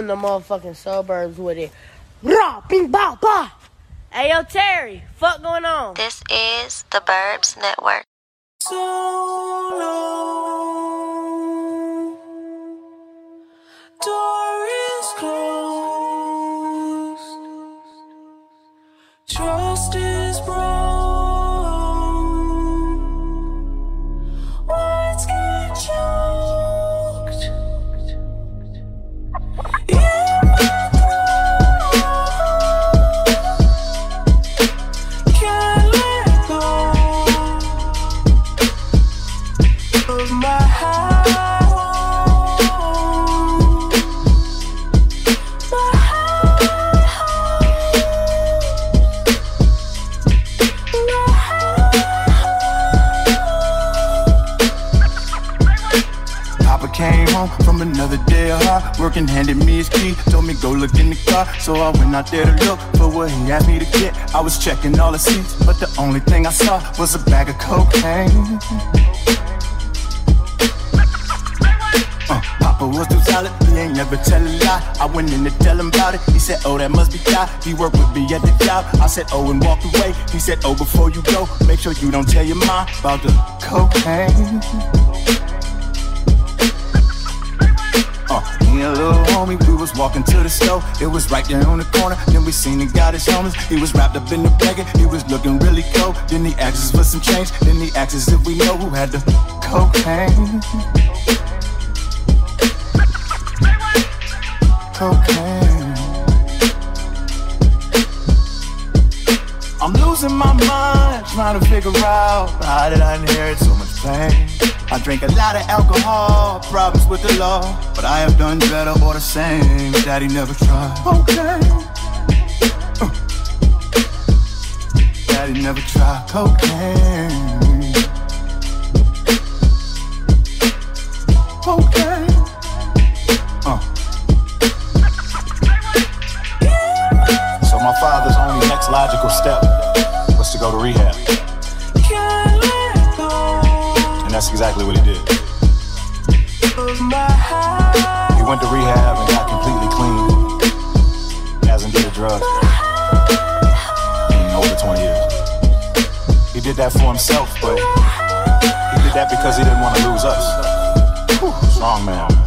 in the motherfucking suburbs with it. Rah, bing, bah, bah. Hey, yo, Terry, fuck going on? This is the Burbs Network. So long. Door another day of hard work and handed me his key. Told me go look in the car, so I went out there to look for what he asked me to get. I was checking all the seats, but the only thing I saw was a bag of cocaine. Uh, Papa was too solid, he ain't never tell a lie. I went in to tell him about it. He said, Oh, that must be God. He worked with me at the job. I said, Oh, and walked away. He said, Oh, before you go, make sure you don't tell your mom about the cocaine. Uh, me and little homie, we was walking to the store. It was right there on the corner. Then we seen the guy that's homeless. He was wrapped up in the blanket. He was looking really cold. Then he asked us for some change. Then he asked us if we know who had the cocaine. Cocaine. I'm losing my mind trying to figure out how did I inherit so much pain. I drink a lot of alcohol, problems with the law, but I have done better or the same. Daddy never tried. Okay. Uh. Daddy never tried cocaine. Okay. Uh. So my father's only next logical step was to go to rehab, can't let go that's exactly what he did. He went to rehab and got completely clean. He hasn't did a drug in over 20 years. He did that for himself, but he did that because he didn't want to lose us. Whew, strong man.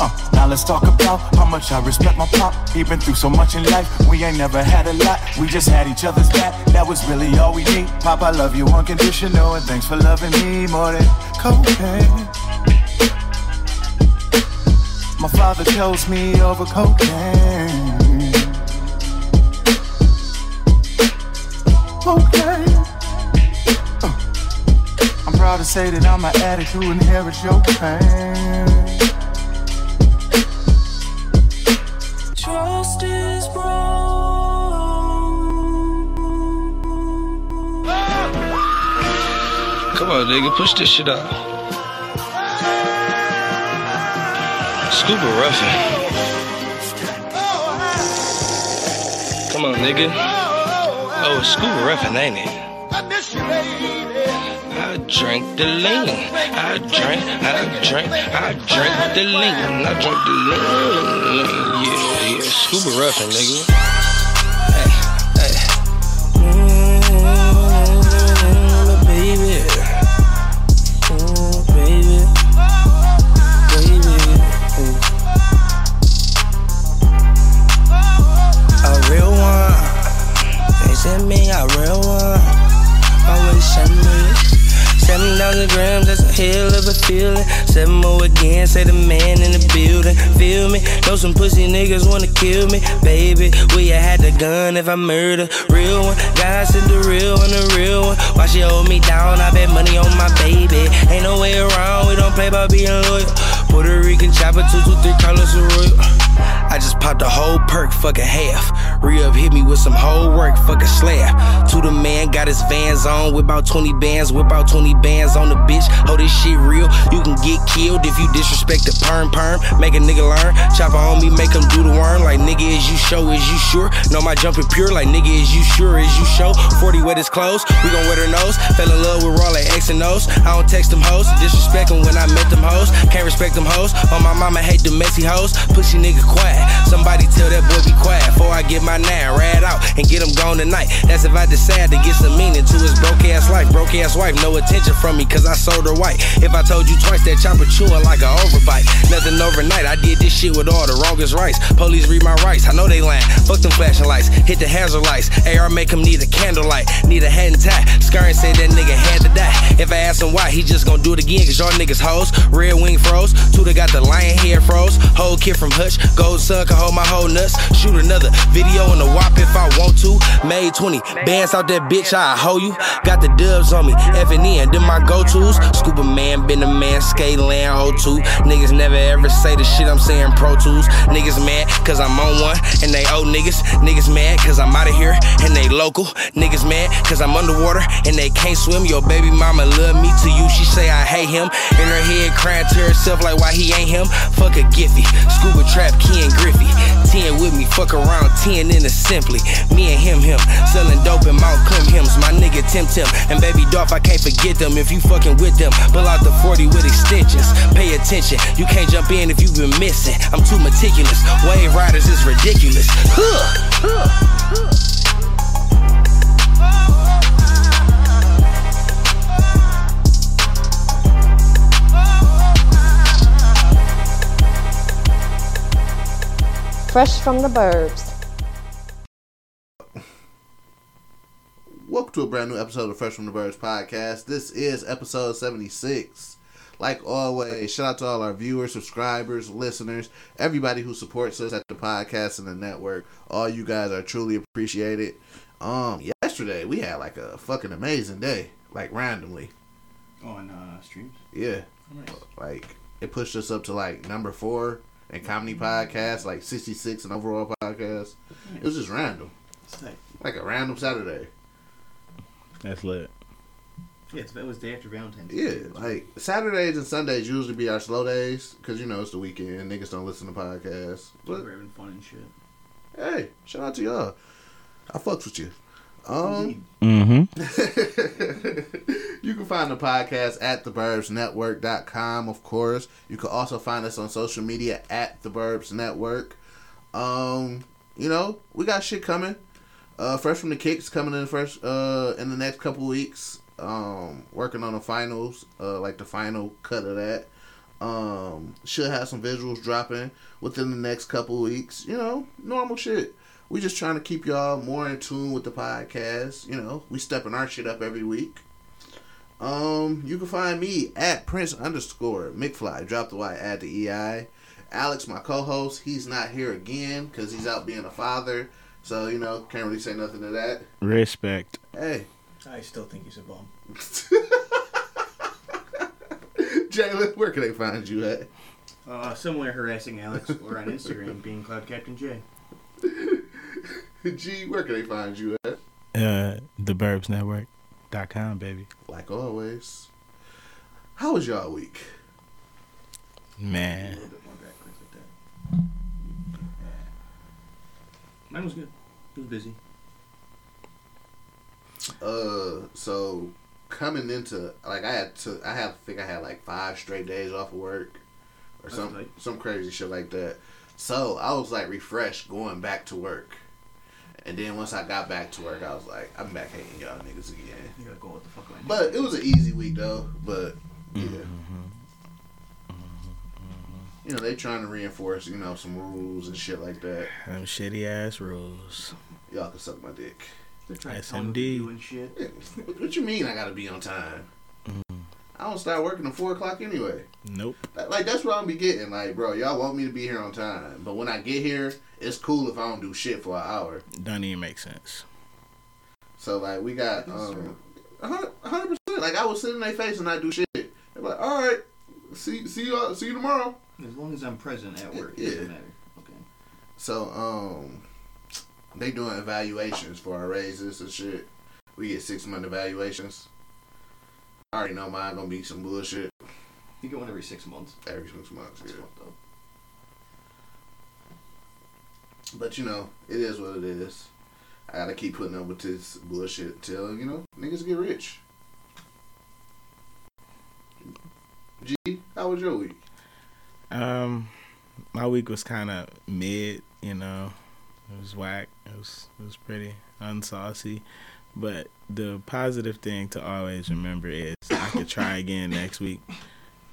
Uh, now let's talk about how much I respect my pop. He been through so much in life, we ain't never had a lot. We just had each other's back, that was really all we need. Pop, I love you unconditional, and thanks for loving me more than cocaine. My father chose me over cocaine. Okay. Uh, I'm proud to say that I'm an addict who inherits your pain. Come on, nigga, push this shit up. Scuba roughing. Come on, nigga. Oh, it's scuba roughing, ain't it? I drank the lean. I drank, I drank, I drank the lean. I drank the lean. Yeah, yeah, scuba roughing, nigga. 7,000 grams, that's a hell of a feeling. Seven more again, say the man in the building. Feel me? Know some pussy niggas wanna kill me. Baby, We had the gun if I murder? Real one, God said the real one, the real one. Why she hold me down? I bet money on my baby. Ain't no way around, we don't play by being loyal. Puerto Rican chopper, 223 Carlos royal. I just popped a whole perk, fuck a half. Re up hit me with some whole work, fuck a slab. To the man, got his vans on, whip out 20 bands, whip out 20 bands on the bitch. Oh, this shit real. You can get killed if you disrespect the perm perm. Make a nigga learn. Chopper on me, make him do the worm. Like nigga, is you show, is you sure? Know my jumping pure, like nigga, is you sure, is you show? 40 with his clothes, we gon' wear her nose. Fell in love with raw like X and O's. I don't text them hoes, disrespect them when I met them hoes. Can't respect them hoes. On my mama, hate the messy hoes. Pussy nigga quiet. Somebody tell that boy be quiet before I get my nine rad out and get him gone tonight. That's if I decide to get some meaning to his broke ass life. Broke ass wife, no attention from me cause I sold her white. If I told you twice that chopper chewing like an overbite. Nothing overnight, I did this shit with all the wrongest rights. Police read my rights, I know they lying. Fuck them flashing lights, hit the hazard lights. AR make him need a candlelight, need a hat and tie. Scar say that nigga had to die. If I ask him why, he just gon' do it again cause y'all niggas hoes. Red wing froze, Tuda got the lion hair froze. Whole kid from Hutch, gold sun can hold my whole nuts. Shoot another video in the WAP if I want to. Made 20 bands out that bitch, I hoe you. Got the dubs on me, F and N, them my go tos. Scuba man, been a man, skate land, O2. Niggas never ever say the shit I'm saying Pro Tools. Niggas mad cause I'm on one and they owe niggas. Niggas mad cause I'm out of here and they local. Niggas mad cause I'm underwater and they can't swim. Your baby mama love me to you, she say I hate him. In her head crying to herself like why he ain't him. Fuck a Giffy, scuba trap, Ken Griffey. 10 with me, fuck around, 10 in the simply. Me and him, him, selling dope in Mount Clem. My nigga Tim Tim and baby Dolph, I can't forget them if you fucking with them. Pull out the 40 with extensions. Pay attention, you can't jump in if you've been missing. I'm too meticulous. Wave riders is ridiculous. Huh, huh, huh. Fresh from the burbs. Welcome to a brand new episode of Fresh from the Burbs podcast. This is episode 76. Like always, shout out to all our viewers, subscribers, listeners, everybody who supports us at the podcast and the network. All you guys are truly appreciated. Um, yesterday we had like a fucking amazing day, like randomly. on uh, streams. Yeah, Nice. like it pushed us up to like number four in comedy podcast, like 66 and overall podcast. It was just random, like a random Saturday. That's lit. Yeah, it's, that was day after Valentine's. Yeah, like Saturdays and Sundays usually be our slow days because you know it's the weekend. Niggas don't listen to podcasts. But we're having fun and shit. hey, shout out to y'all. I fucks with you. Um, Mm-hmm. you can find the podcast at theburbsnetwork.com, of course. You can also find us on social media at the Burbs Network. Um, you know, we got shit coming. Uh, Fresh from the Kicks coming in the first uh in the next couple weeks. Um, working on the finals, uh, like the final cut of that. Um, should have some visuals dropping within the next couple weeks. You know, normal shit. We just trying to keep y'all more in tune with the podcast. You know, we stepping our shit up every week. Um, you can find me at Prince underscore McFly. Drop the Y, add the EI. Alex, my co-host, he's not here again because he's out being a father. So you know, can't really say nothing to that. Respect. Hey, I still think he's a bum. Jalen, where can they find you at? Uh, somewhere harassing Alex or on Instagram being Cloud Captain J. G, where can they find you at? Uh, theburbsnetwork.com, baby. Like always. How was y'all week? Man. little bit more backwards like that. Yeah. Mine was good. It was busy. Uh, so coming into like I had to, I have I think I had like five straight days off of work, or That's some tight. some crazy shit like that. So I was like refreshed going back to work, and then once I got back to work, I was like, I'm back hating y'all niggas again. You gotta go what the fuck am I But it was an easy week though. But yeah, mm-hmm. Mm-hmm. you know they trying to reinforce you know some rules and shit like that. Them shitty ass rules. Y'all can suck my dick. They're trying Yes, to tell me shit. Yeah, What, what you mean I gotta be on time? I don't start working at four o'clock anyway. Nope. Like that's what I'm be getting. Like, bro, y'all want me to be here on time, but when I get here, it's cool if I don't do shit for an hour. Don't even make sense. So like, we got um, hundred a hundred percent. Like I was sitting in their face and I do shit. They're like, all right, see see you see you tomorrow. As long as I'm present at work, it Yeah. doesn't matter. Okay. So um, they doing evaluations for our raises and shit. We get six month evaluations. I already know mine gonna be some bullshit You get one every six months. every six months. That's Yeah. fucked up. But you know, it is what it is. I gotta keep putting up with this bullshit till you know niggas get rich. G, how was your week? Um, my week was kind of mid. You know, it was whack. It was it was pretty unsaucy. But the positive thing to always remember is I could try again next week.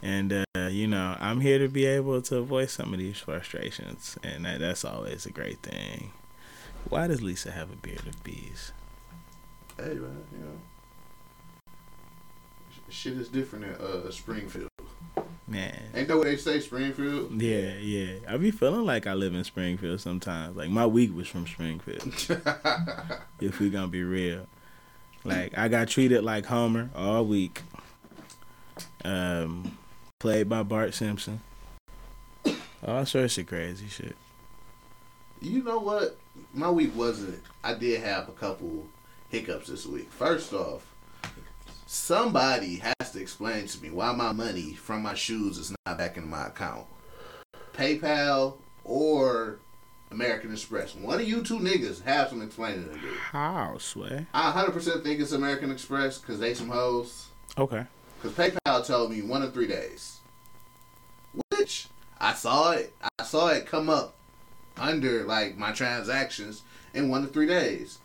And uh, you know, I'm here to be able to voice some of these frustrations, and that, that's always a great thing. Why does Lisa have a beard of bees? Hey man, you know, shit is different in uh, Springfield. Man, Ain't that what they say, Springfield? yeah, yeah. I be feeling like I live in Springfield sometimes. Like my week was from Springfield. if we gonna be real. Like I got treated like Homer all week. Um, played by Bart Simpson. All sorts of crazy shit. You know what? My week wasn't. I did have a couple hiccups this week. First off, somebody has to explain to me why my money from my shoes is not back in my account. PayPal or American Express. One of you two niggas have some explaining to do. How, Sway? I 100% think it's American Express because they some hoes. Okay. Because PayPal told me one of three days. Which I saw it. I saw it come up under like my transactions in one to three days.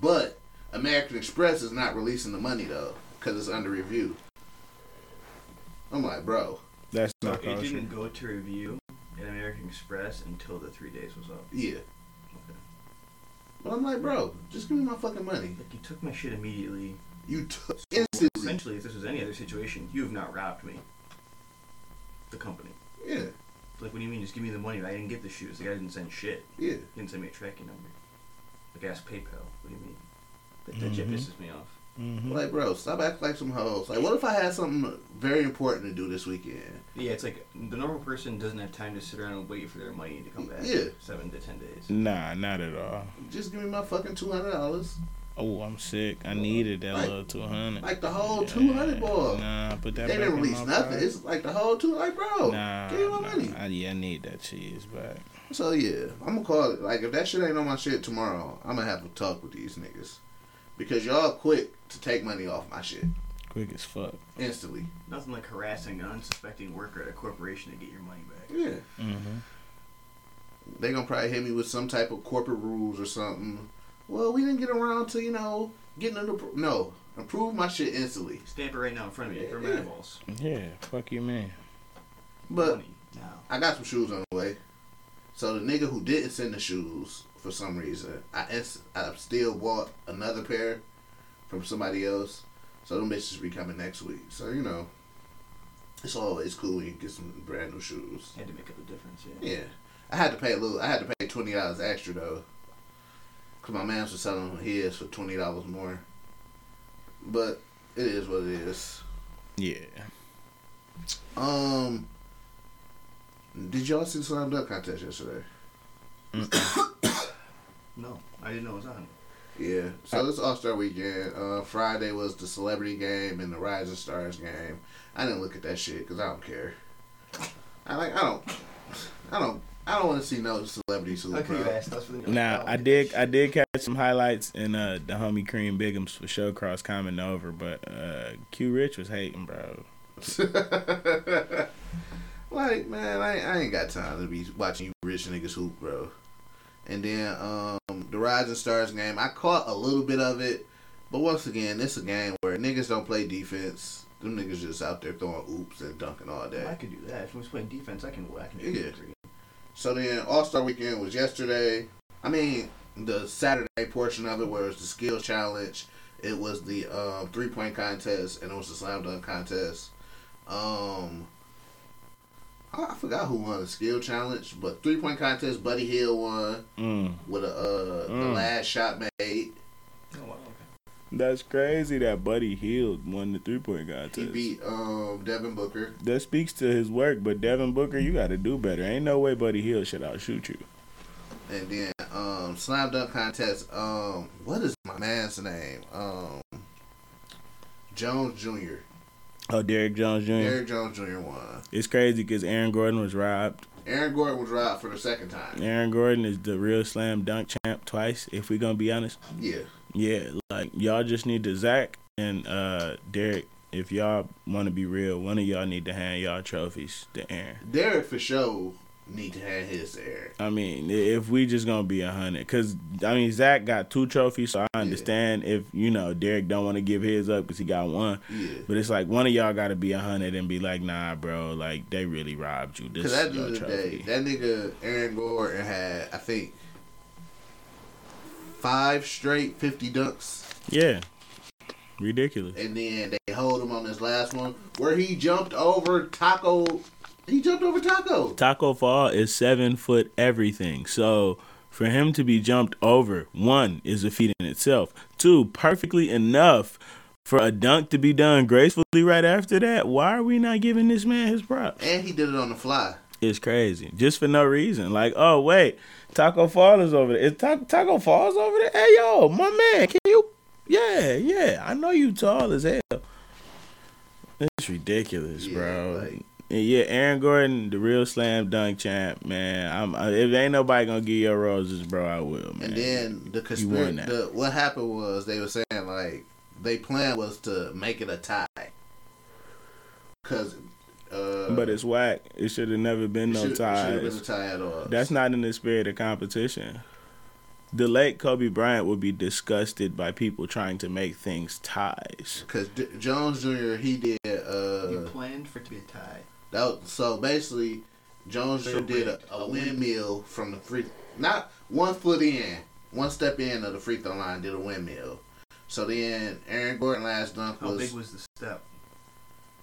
But American Express is not releasing the money though because it's under review. I'm like, bro, That's So not it kosher. didn't go to review in American Express until the three days was up. yeah. Okay. But I'm like, bro, just give me my fucking money. Like you took my shit immediately. You took So instantly. essentially, if this was any other situation, you have not robbed me. The company. Yeah, Like, what do you mean? Just give me the money. I didn't get the shoes. The guy didn't send shit. yeah. He didn't send me a tracking number. Like, ask PayPal. What do you mean? That, that shit mm-hmm. pisses me off. Mm-hmm. Like, bro, stop acting like some hoes. Like, what if I had something very important to do this weekend? Yeah, it's like the normal person doesn't have time to sit around and wait for their money to come back. Yeah. Seven to ten days. Nah, not at all. Just give me my fucking two hundred dollars. Oh, I'm sick. I needed that Like- little two hundred. Like the whole two hundred ball. Nah, put that They back didn't in release my nothing. pocket. It's like the whole two. Like, bro, Nah, give me my nah. money. I, yeah, I need that cheese back. So yeah, I'm gonna call it. Like, if that shit ain't on my shit tomorrow, I'm gonna have to talk with these niggas because y'all quick to take money off my shit Quick as fuck. instantly. Nothing like harassing an unsuspecting worker at a corporation to get your money back. Yeah, Mm-hmm. they gonna probably hit me with some type of corporate rules or something. Well, we didn't get around to you know getting them to no approve my shit instantly. Stamp it right now in front of me. Throw my Yeah. eyeballs. Yeah, fuck you, man. But money now. I got some shoes on the way. So the nigga who didn't send the shoes for some reason, I ins- I still bought another pair from somebody else. So them bitches be coming next week. So you know, it's always cool when you get some brand new shoes. Had to make up the difference. Yeah. Yeah, I had to pay a little. I had to pay twenty dollars extra though, cause my man's was selling his for twenty dollars more. But it is what it is. Yeah. Um, did y'all see the slam dunk contest yesterday? No, I didn't know it was on. Yeah. So it's All Star Weekend. Uh, Friday was the Celebrity Game and the Rising Stars Game. I didn't look at that shit because I don't care. I like. I don't. I don't. I don't want to see no celebrities who. How you ask us for the? Now I did I did catch some highlights in uh the homie Cream Bigums for Showcross coming over, but uh Q Rich was hating, bro. like man, I, I ain't got time to be watching you rich niggas hoop, bro. And then um the Rising Stars game, I caught a little bit of it, but once again, it's a game where niggas don't play defense. Them niggas just out there throwing oops and dunking all day. I could do that. If I was playing defense, I can. I can do Yeah. So then All Star Weekend was yesterday. I mean, the Saturday portion of it, where it was the skill challenge, it was the um, three point contest, and it was the slam dunk contest. Um, I, I forgot who won the skill challenge, but three point contest, Buddy Hield won Mm. with a uh, the Mm. last shot made. Oh wow. Okay. That's crazy that Buddy Hield won the three point contest. He beat um, Devin Booker. that speaks to his work, but Devin Booker, you got to do better. Ain't no way Buddy Hield should outshoot you. And then um slam dunk contest. Um, what is my man's name? Um, Jones Jr. Oh, Derrick Jones Jr. Derrick Jones Jr. won. It's crazy because Aaron Gordon was robbed. Aaron Gordon was robbed for the second time. Aaron Gordon is the real slam dunk champ twice. If we're gonna be honest, Yeah. yeah, like y'all just need to Zach and uh Derrick. If y'all want to be real, one of y'all need to hand y'all trophies to Aaron. Derrick for sure need to have his there. I mean, if we just gonna be a hundred, cause I mean Zach got two trophies, so I understand if you know Derrick don't want to give his up because he got one. Yeah. But it's like one of y'all got to be a hundred and be like, nah, bro, like they really robbed you. This Because at the end of the day, that nigga Aaron Gordon had, I think, five straight 50 dunks. Yeah, ridiculous. And then they hold him on this last one where he jumped over Tacko. He jumped over Tacko. Tacko Fall is seven foot everything. So for him to be jumped over, one is a feat in itself. Two, perfectly enough for a dunk to be done gracefully right after that. Why are we not giving this man his props? And he did it on the fly. It's crazy, just for no reason. Like, oh wait, Tacko Fall is over there. Is Ta- Tacko Fall's over there? Hey yo, my man, can you? Yeah, yeah. I know you tall as hell. It's ridiculous, bro. And yeah, Aaron Gordon, the real slam dunk champ, man. I'm I, if ain't nobody gonna give you roses, bro, I will, man. And then the conspiracy. The, what happened was they were saying like they plan was to make it a tie. Cause, uh, but it's whack. It should have never been no should- it should have been a tie at all. That's not in the spirit of competition. The late Kobe Bryant would be disgusted by people trying to make things ties. Cause D- Jones Jr. he did. Uh, You planned for it to be a tie. That was, so basically, Jones Jr. So did a, a windmill from the free, not one foot in, one step in of the free throw line, did a windmill. So then Aaron Gordon last dunk was. How was, big was the step?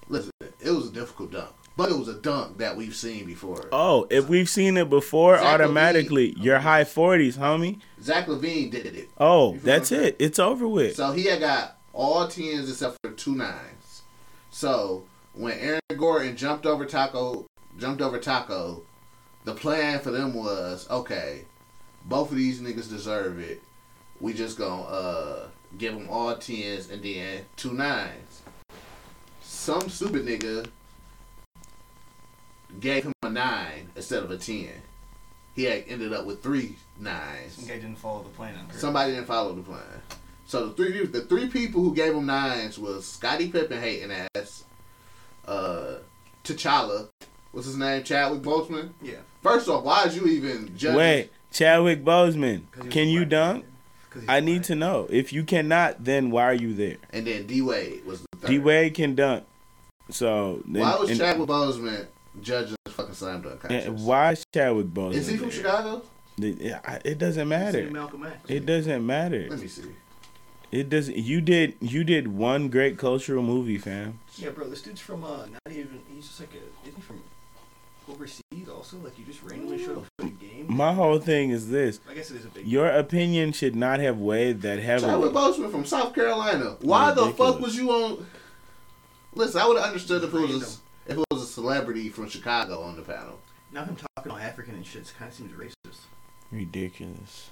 listen, it was a difficult dunk, but it was a dunk that we've seen before. Oh, if we've seen it before, Zach automatically your high forties, homie. Zach LaVine did it. Oh, that's it. It's over with. So he had got all tens except for two nines. So when Aaron Gordon jumped over Tacko, jumped over Tacko, the plan for them was okay. Both of these niggas deserve it. We just gonna uh, give them all tens and then two nines. Some stupid nigga gave him a nine instead of a ten. He had ended up with three nines. Some guy didn't follow the plan. Somebody didn't follow the plan. So the three the three people who gave him nines was Scottie Pippen hating ass, uh, T'Challa, what's his name, Chadwick Boseman. Yeah. First off, why is you even judging? Wait, Chadwick Boseman, 'Cause he was can you dunk? dunk? 'Cause I need to know. If you cannot, then why are you there? And then D Wade was the third. D Wade can dunk. So then- Why was and- Chadwick Boseman judging the fucking slam dunk contest? and why is Chadwick Boseman? Is he from there? Chicago? It, it doesn't matter. Malcolm X. It doesn't matter. Let me see. It doesn't. You did. You did one great cultural movie, fam. Yeah, bro, this dude's from, uh, not even, he's just like a, isn't he from overseas also? Like, you just randomly showed up for the game? My whole thing is this: I guess it is a big your opinion should not have weighed that heavily. Chadwick heavily. Boseman from South Carolina. Why the fuck was you on? Listen, I would have understood if it was a, if it was a celebrity from Chicago on the panel. Now him talking all African and shit kind of seems racist. Ridiculous.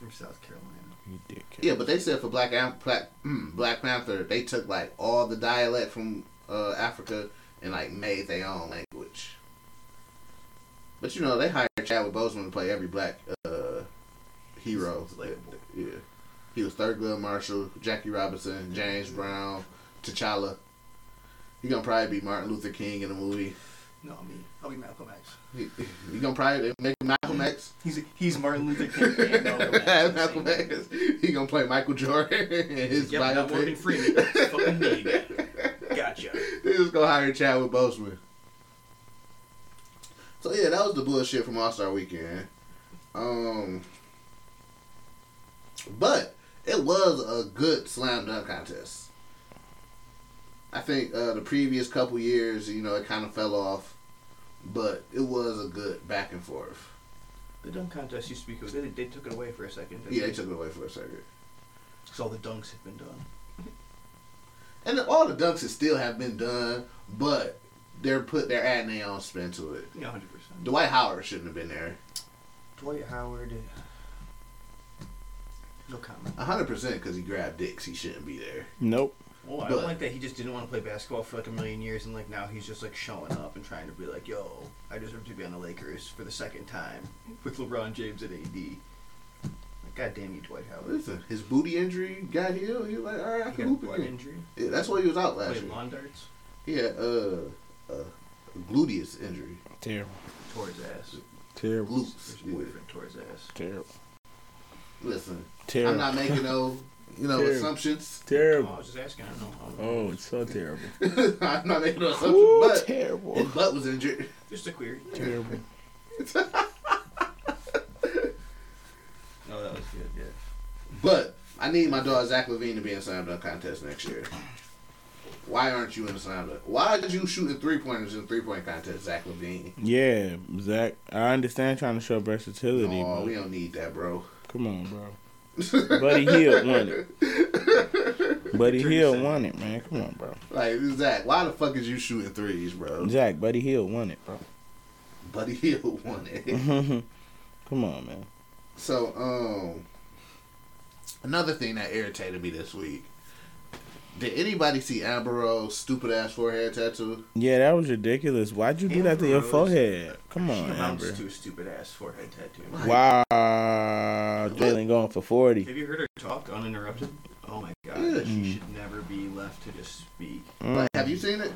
He's from South Carolina. Ridiculous. Yeah, but they said for Black Am- Black, mm, Black Panther, they took like all the dialect from uh, Africa and like made their own language. But you know, they hired Chadwick Boseman to play every black uh, hero. Yeah, he was Thurgood Marshall, Jackie Robinson, James Brown, T'Challa. He gonna probably be Martin Luther King in the movie. No, me. I'll be Malcolm X. He, he gonna probably make Malcolm X. He's he's Martin Luther King and Malcolm X. Malcolm X. He gonna play Michael Jordan in his Yep, biopic. Morgan Freeman. Fucking me. Gotcha. They just gonna hire Chadwick Boseman. So yeah, that was the bullshit from All Star Weekend. Um, but it was a good slam dunk contest. I think uh, the previous couple years, you know, it kind of fell off, but it was a good back and forth. The dunk contest used to be cool. They, they took it away for a second. Yeah, they took it away for a second. Because all the dunks have been done. And all the dunks that still have been done, but they're put they're adding their own spin to it. Yeah, 100%. Dwight Howard shouldn't have been there. Dwight Howard. Uh, no comment. hundred percent because he grabbed dicks. He shouldn't be there. Nope. Well, I But- don't like that he just didn't want to play basketball for like a million years, and like now he's just like showing up and trying to be like, "Yo, I deserve to be on the Lakers for the second time with LeBron James and AD." Like, God damn you, Dwight Howard. Listen, his booty injury got healed. He was like, all right, I He can got hoop blood again. injury. Yeah, that's why he was out last Played year. lawn darts. He had uh, uh, a gluteus injury. Terrible. Tore his ass. Terrible. Glutes. His boyfriend tore his ass. Terrible. Listen, Terrible. I'm not making no, you know, Terrible. assumptions. Oh, I was just asking. I don't know. I don't know. Oh, it's so terrible. I'm not making no assumptions, Ooh, but his terrible. butt was injured. Just a query. Terrible. Oh, that was good. Yeah. But I need my dog Zach LaVine to be in slam dunk contest next year. Why aren't you in the slam dunk? Why did you shoot shooting three pointers in three point contest, Zach LaVine? Yeah, Zach. I understand trying to show versatility, No, we don't need that, bro. come on, bro. Buddy Hield won it. Buddy Hield won it, man. Come on, bro. Like Zach, why the fuck is you shooting threes, bro? Zach, Buddy Hield won it, bro. Buddy Hield won it. come on, man. So, um, another thing that irritated me this week. Did anybody see Amber Rose' stupid ass forehead tattoo? Yeah, that was ridiculous. Why'd you do that to your Rose. forehead? Come on, amounts Amber. to a stupid ass forehead tattoo. Wow, Jalen going for forty. Have you heard her talk uninterrupted? Oh my god, Yeah. she mm. should never be left to just speak. Like, have you seen it?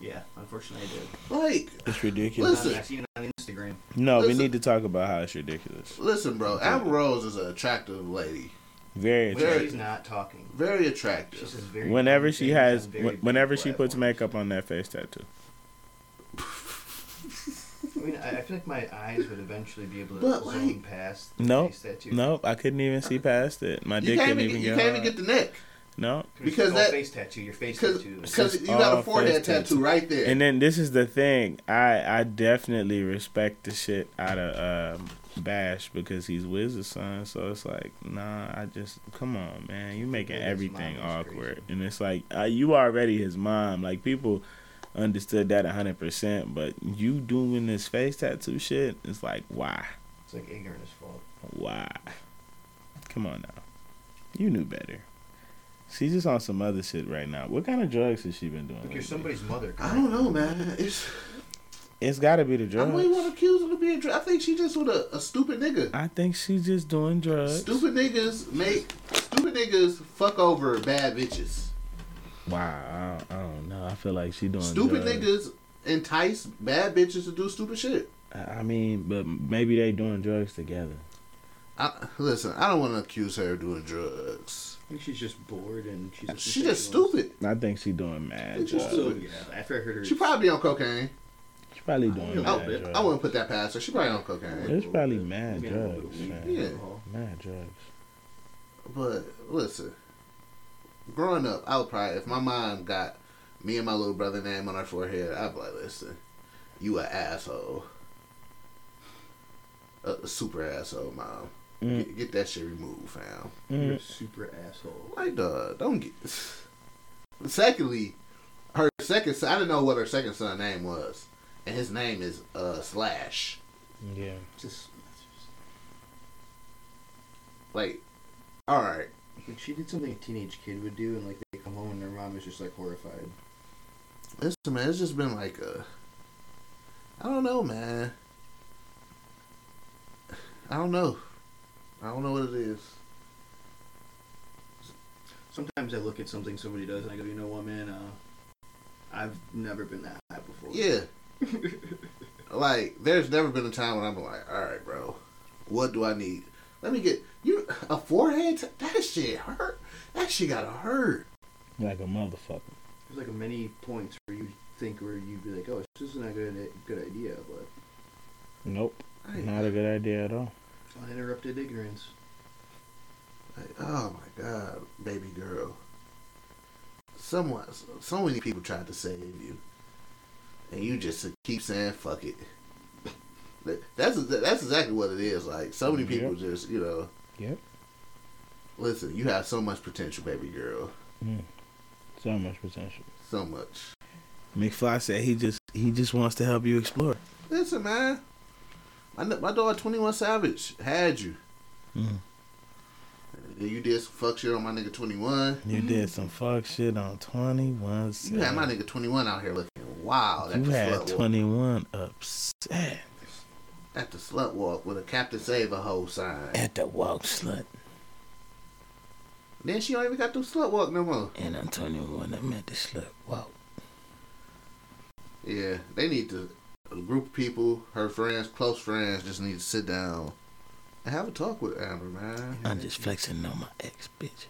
Yeah, unfortunately I did. Like, It's ridiculous. Listen. I've seen it on Instagram. No, we need to talk about how it's ridiculous. listen, bro. Amber Rose is an attractive lady. Very When Very- attractive. she's not talking. Very She attractive. says very Whenever she has, on very whenever she puts makeup on that face tattoo. I mean, I, I feel like my eyes would eventually be able to But, zone like- past the Nope. face tattoo. Nope, I couldn't even see past it. My You dick can't couldn't even, even you get can't even hard. get the neck No. Because all that- face tattoo, your face because tattoo. is- because you got a forehead tattoo tattoo. right there. And then this is the thing. I I definitely respect the shit out of um, Bash because he's Wiz's son. So it's like, nah, I just come on, man. You making Yeah, everything awkward, crazy. and it's like uh, you already his mom. Like people understood that hundred percent, but you doing this face tattoo shit, it's like why, It's like ignorant as fuck. why? Come on now, you knew better. She's just on some other shit right now. What kind of drugs has she been doing? Like you're somebody's mother. I don't know, man. It's It's got to be the drugs. I drugs. wouldn't want to accuse her of being. dr- I think she just with a, a stupid nigga. I think she's just doing drugs. Stupid niggas make stupid niggas fuck over bad bitches. Wow, I don't, I don't know. I feel like she doing Stupid drugs. niggas entice bad bitches to do stupid shit. I I mean, but maybe they doing drugs together. I, listen, I don't want to accuse her of doing drugs. I think she's just bored and she's. a She just stupid. I think she doing mad She's drugs. Also, yeah. After I heard her, She probably on cocaine. She probably doing A mad little I, drugs. I wouldn't put that past her. She probably on cocaine. It's probably mad Maybe a little drugs. of man. Yeah. Mad drugs. But listen, growing up, I would probably if my mom got me and my little brother name on her forehead, I'd be like, listen, you a asshole, a, a super asshole, mom. Mm. Get, get that shit removed, fam. You're a Mm. super asshole. Like, dog, don't get. Secondly, her second son, I didn't know what her second son name was, and his name is uh Slash. Yeah. Just, Like, all right, like she did something a teenage kid would do, and like they come home and their mom is just like horrified. listen, man, it's just been like a. I don't know, man. I don't know. I don't know what it is. Sometimes I look at something somebody does and I go, you know what, man? Uh, I've never been that high before. Yeah. like, there's never been a time when I'm like, all right, bro, what do I need? Let me get you a forehead. t- That shit hurt. That shit gotta hurt. Like a motherfucker. There's like many points where you think where you'd be like, oh, this isn't a good good idea, but Nope. Not a good idea at all. Uninterrupted ignorance. Like, oh my god, baby girl. Someone, so many people tried to save you, and you just keep saying "fuck it." That's that's exactly what it is. Like so many people Yep. just, you know. Yep. Listen, you have so much potential, baby girl. Hmm. So much potential. So much. McFly said he just he just wants to help you explore. Listen, man. My my dog Twenty One Savage had you. Mm. You did some fuck shit on my nigga Twenty One. You did some fuck shit on 21. You had my nigga Twenty One out here looking wild. At You the had slut walk. 21 upset at the slut walk with a Captain Save a hoe sign. at the walk slut. Then she don't even got the slut walk no more. And I'm 21. I'm at the slut walk. Yeah, they need to. A group of people, her friends, close friends, just need to sit down and have a talk with Amber, man. I'm just flexing on my ex bitch.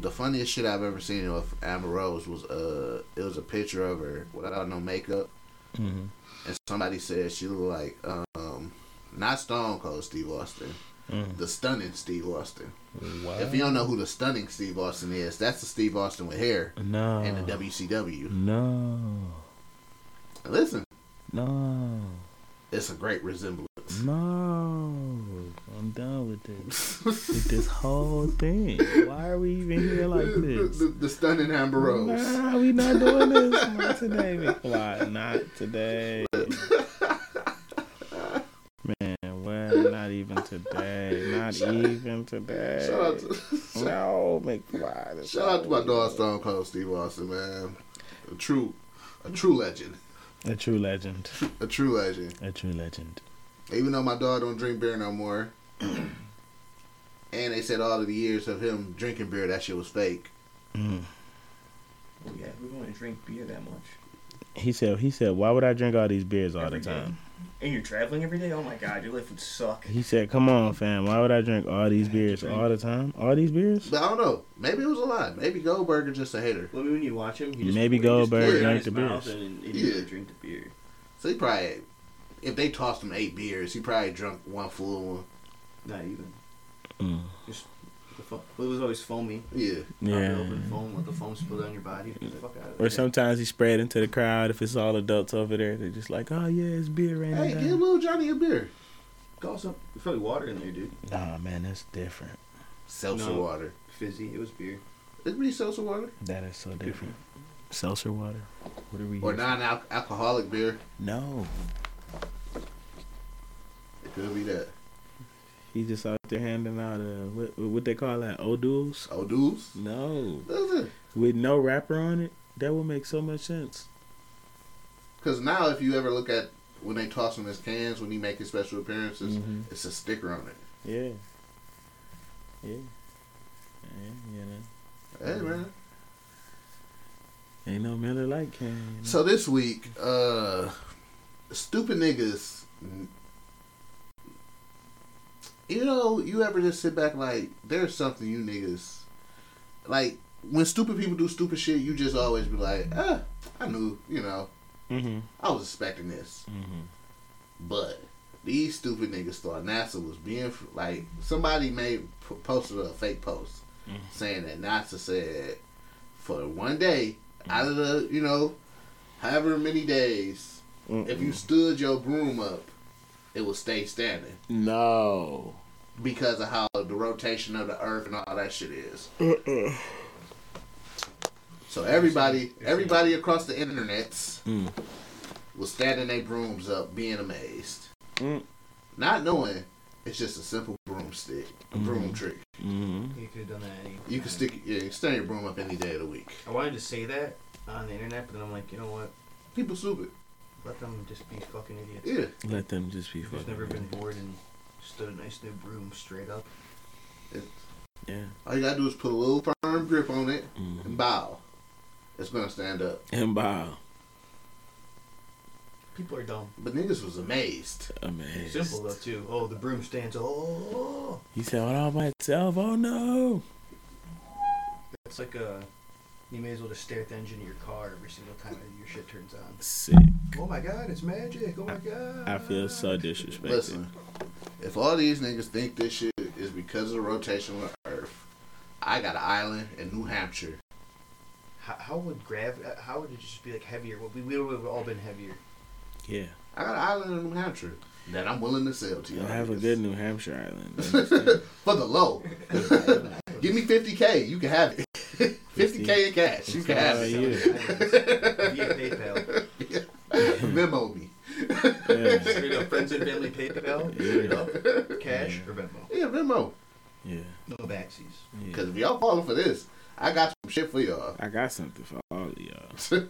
The funniest shit I've ever seen of Amber Rose was uh, it was a picture of her without no makeup, Mm-hmm. and somebody said she looked like um, not Stone Cold Steve Austin, Mm. the stunning Steve Austin. Wow. If you don't know who the stunning Steve Austin is, that's the Steve Austin with hair No. and the WCW. No. Listen, No. it's a great resemblance. No. I'm done with this. with this whole thing. Why are we even here like The, this? the, the stunning Amber Rose. Nah, we not doing this. Not today, McFly. Not today. Man, what? Not even today. Not even today. Shout out to, No, McFly. shout out to my dog Stone Cold Steve Austin, man. A true, a true legend. Do. A true legend. A true legend. A true legend. Even though my dog don't drink beer no more, and they said all of the years of him drinking beer, that shit was fake. Mm. Oh, yeah, we don't drink beer that much. He said. He said, "Why would I drink all these beers all Every the day. time?" And you're traveling every day? Oh my god, your life would suck. He said, "Come on, fam. Why would I drink all these beers all the time? All these beers? But I don't know. Maybe it was a lie. Maybe Goldberger just a hater. Well, when you watch him, he just Maybe he Goldberg pour drank the mouth beers. And, and Yeah. drink the beer. So he probably, if they tossed him eight beers, he probably drunk one full one. Not even. Mm. Just the fo- well, it was always foamy. Yeah. Yeah. Pop it open foam, let the foam spill on your body. Get fuck out of Or there. sometimes he spread into the crowd. If it's all adults over there, they're just like, "Oh yeah, it's beer raining Hey, give little Johnny a beer. Call some. There's probably water in there, dude. Nah, man, that's different. Seltzer No. water. Fizzy. It was beer. Is It'd seltzer water. That is so different. Seltzer water. What are we? Or here non-alcoholic beer. No, It could be that. He just out there handing out uh, what what they call that O'Doul's. O'Doul's. No, with no wrapper on it. That would make so much sense. Because now, if you ever look at when they toss him his cans when he make his special appearances, Mhm. it's a sticker on it. Yeah. Yeah. Yeah, you know. Hey man. Ain't no Miller Lite can. you know? So this week, uh, stupid niggas. You know, you ever just sit back like, there's something you niggas like when stupid people do stupid shit. You just always be like, ah, I knew, you know, Mhm. I was expecting this. Mhm. But these stupid niggas thought NASA was being like somebody made posted a fake post Mhm. saying that NASA said for one day out of the you know however many days if you stood your broom up it will stay standing No. because of how the rotation of the earth and all that shit is. So everybody everybody across the internets Mm. was standing their brooms up being amazed. Mm. Not knowing it's just a simple broomstick, a broom trick. Mm-hmm. You could have done that. Any You can stick yeah, you stand your broom up any day of the week. I wanted to say that on the internet, but then I'm like, you know what? People stupid. Let them just be fucking idiots. Yeah. Let them just be Who's fucking. never been bored and stood a nice new broom straight up. Yeah. All you gotta do is put a little firm grip on it Mhm. and bow. It's gonna stand up. And bow. People are dumb. But niggas was amazed. Amazing. Simple though too. Oh, the broom stands. Oh, He said, all by itself. Oh no. it's like a. You may as well just stare at the engine of your car every single time your shit turns on. Sick. Oh my god, it's magic. Oh my god. I feel so disrespected. Listen, if all these niggas think this shit is because of the rotation of the earth, I got an island in New Hampshire. How, how would grav? uh, How would it just be like heavier? Well, we we would have all been heavier. Yeah. I got an island in New Hampshire that I'm willing to sell to You y'all. have a good New Hampshire island. For the low. Give me 50K, you can have it. 50K in cash, you can have it. you. Via PayPal. Memo me. yeah. Yeah. Straight up friends and family PayPal. Straight up. Cash or Venmo. Yeah, Venmo. Yeah. No backsies. yeah. Because if y'all falling for this, I got some shit for y'all. I got something for all of y'all. Do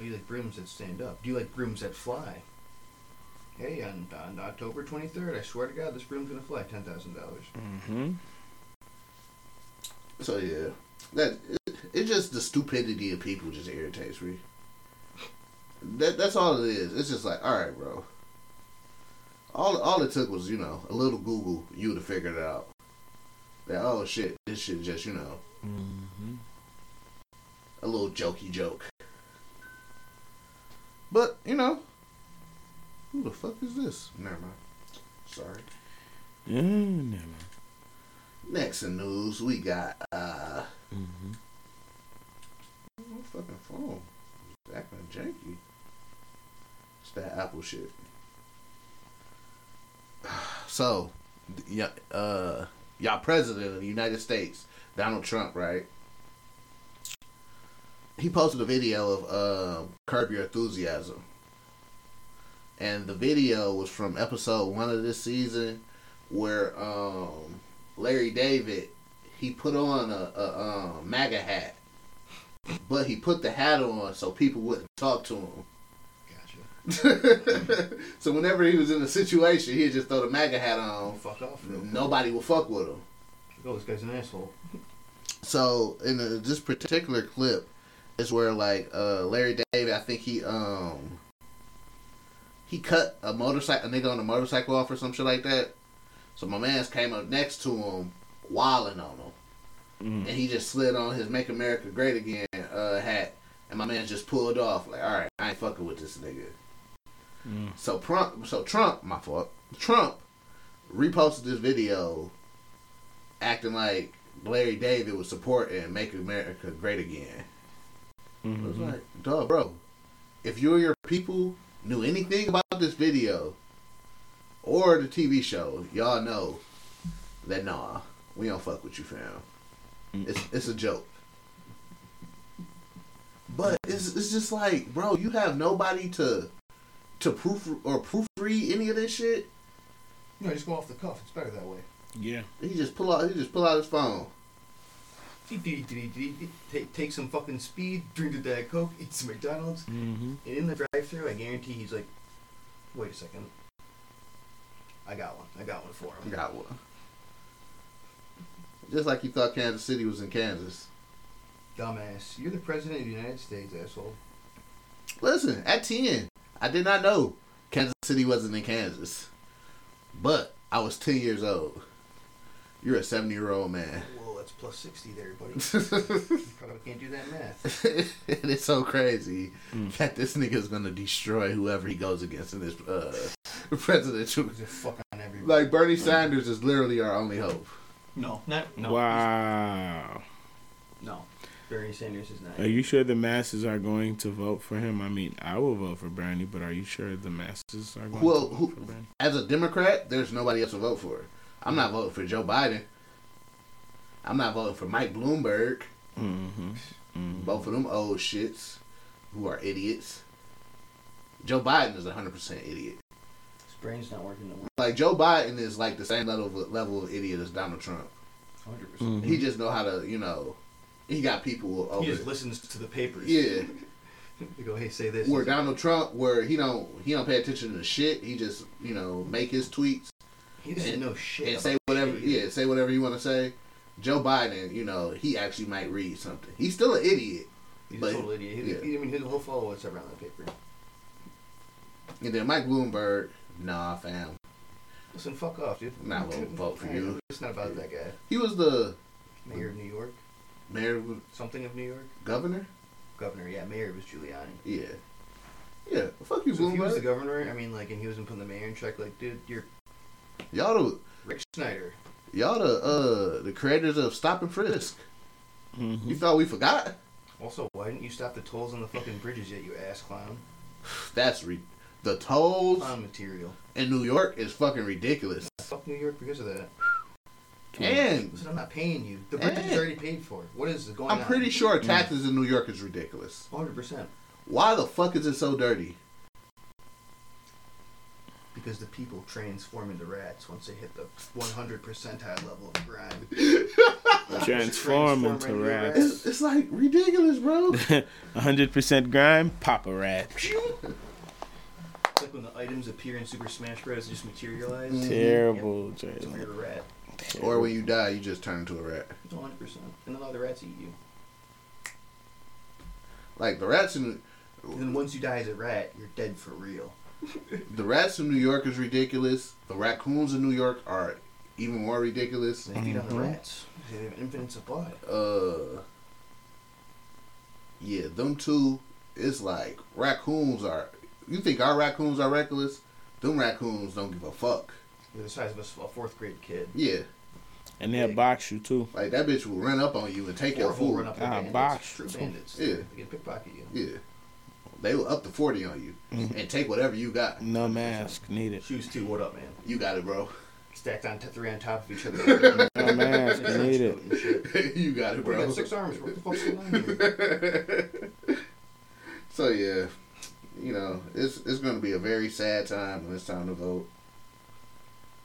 you like brooms that stand up? Do you like brooms that fly? Hey, on, on October 23rd, I swear to God, this broom's gonna fly $10,000. Mm-hmm. So yeah, that it, it's just the stupidity of people just irritates me. That that's all it is. It's just like, all right, bro. All all it took was you know a little Google, you to figure it out. That oh shit, this shit just you know Mm-hmm. a little jokey joke. But you know, who the fuck is this? Never mind. Sorry. Yeah, never. Next in news, we got uh, Mm-hmm. my fucking phone. It's acting janky. It's that Apple shit. So, yeah, uh, y'all president of the United States, Donald Trump, right? He posted a video of uh, Curb Your Enthusiasm. And the video was from episode one of this season where um, Larry David he put on a, a um, MAGA hat, but he put the hat on so people wouldn't talk to him. Gotcha. so whenever he was in a situation, he'd just throw the MAGA hat on. fuck off. Nobody will fuck with him. Oh, this guy's an asshole. So in the, this particular clip is where like uh, Larry David, I think he um he cut a motorcycle, a nigga on a motorcycle off or some shit like that. So my man's came up next to him, wilding on him, Mm. and he just slid on his "Make America Great Again" uh, hat, and my man just pulled off like, "All right, I ain't fucking with this nigga." Mm. So Trump, so Trump, my fault. Trump reposted this video, acting like Larry David was supporting "Make America Great Again." I was Mm-hmm. like, "Duh, bro. If you or your people knew anything about this video or the TV show, y'all know that nah, we don't fuck with you, fam. It's it's a joke." But it's it's just like, bro, you have nobody to to proof or proofread any of this shit. No, just go off the cuff. It's better that way. Yeah. He just pull out. He just pull out his phone. Take, take some fucking speed, drink a Diet Coke, eat some McDonald's, Mm-hmm. and in the drive-through, I guarantee he's like, "Wait a second, I got one. I got one for him." I got one. Just like you thought Kansas City was in Kansas. Dumbass, you're the president of the United States, asshole. Listen, at ten, I did not know Kansas City wasn't in Kansas, but I was ten years old. You're a seventy-year-old man. Whoa, that's plus sixty there, buddy. you probably can't do that math. and it's so crazy that this nigga is gonna destroy whoever he goes against in this uh, presidential. He's a fuck on everybody. Like Bernie Sanders is literally our only hope. No, not no. Wow. No, Bernie Sanders is not. Are you sure the masses are going to vote for him? I mean, I will vote for Bernie, but are you sure the masses are going Well, to vote who- for Bernie? As a Democrat, there's nobody else to vote for. I'm not voting for Joe Biden. I'm not voting for Mike Bloomberg. Mm-hmm. Both of them old shits who are idiots. Joe Biden is hundred percent idiot. His brain's not working no more. Like Joe Biden is like the same level of, level of idiot as Donald Trump. Hundred Mm-hmm. He just know how to, you know, he got people over. He just listens to the papers. yeah, They go, hey, say this. where Donald Trump, where he don't he don't pay attention to shit. He just you know make his tweets he doesn't and- know shit. and say whatever. shit. Yeah, say whatever you want to say. Joe Biden, you know, he actually might read something. He's still an idiot. He's but- a total idiot. He, yeah. he, I mean, he'll follow what's around that paper. And then Mike Bloomberg, nah, fam. Listen, fuck off, dude. Not gonna vote for you. It's not about that guy. He was the Mayor of New York. mayor, Something of New York. governor. Governor, yeah, mayor was Giuliani. Yeah, yeah. Fuck you, So if he was the governor, I mean, like, and he wasn't putting the mayor in check, like, dude, you're Y'all the Rick Snyder. y'all the uh the creators of Stop and Frisk. Mm-hmm. You thought we forgot? Also, why didn't you stop the tolls on the fucking bridges yet, you ass clown? That's re- the tolls Clown material. in New York is fucking ridiculous. Fuck New York because of that. And Listen, I'm not paying you. The bridge is And- already paid for. What is going on? I'm pretty sure mm. taxes in New York is ridiculous. 100%. Why the fuck is it so dirty? because the people transform into rats once they hit the 100 percentile level of grind. Transform into into rats. It's, it's like ridiculous, bro. 100% grime, pop a rat. Like when the items appear in Super Smash Bros. just materialize. Mm-hmm. Terrible, Yep. Jay. So you're a rat. or when you die, you just turn into a rat. It's 100 percent, and then all the rats eat you. Like the rats in And then once you die as a rat, you're dead for real. the rats in New York is ridiculous. The raccoons in New York are even more ridiculous. And they feed on the Mhm. rats. They have an infinite supply. Uh, yeah, them two. It's like raccoons are. You think our raccoons are reckless? Them raccoons don't give a fuck. They're the size of a fourth grade kid. Yeah, And they'll box you too. like that bitch will run up on you and take your Or will food. run up like Ah, box. True bandits. Yeah. They can pickpocket you. Yeah, they will up to forty on you and take whatever you got. No mask needed. Shoes too. What up, man? You got it, bro. Stacked on t- three on top of each other. No mask needed. coat and shit. you got it, We bro. got six arms. What the fuck's going on here? so yeah, you know, it's it's gonna be a very sad time when it's time to vote.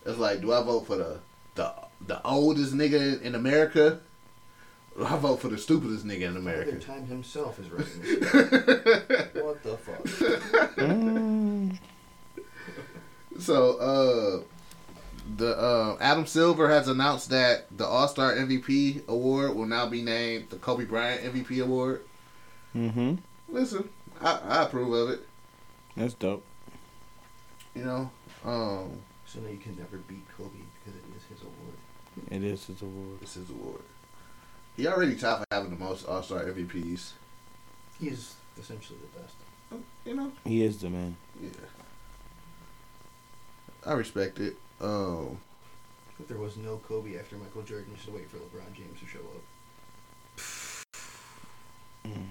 It's like, do I vote for the the the oldest nigga in America? I vote for the stupidest nigga in Father America? Time himself is writing this. What the fuck? Mm. So, uh, the uh, Adam Silver has announced that the All Star MVP award will now be named the Kobe Bryant MVP award. Mm-hmm. Listen, I, I approve of it. That's dope. You know, um, So now you can never beat Kobe because it is his award. It is his award. it's his award. He already tied for having the most All Star MVPs. He is essentially the best. You know, He is the man. yeah. I respect it. Um, If there was no Kobe after Michael Jordan, you should wait for LeBron James to show up. Mm.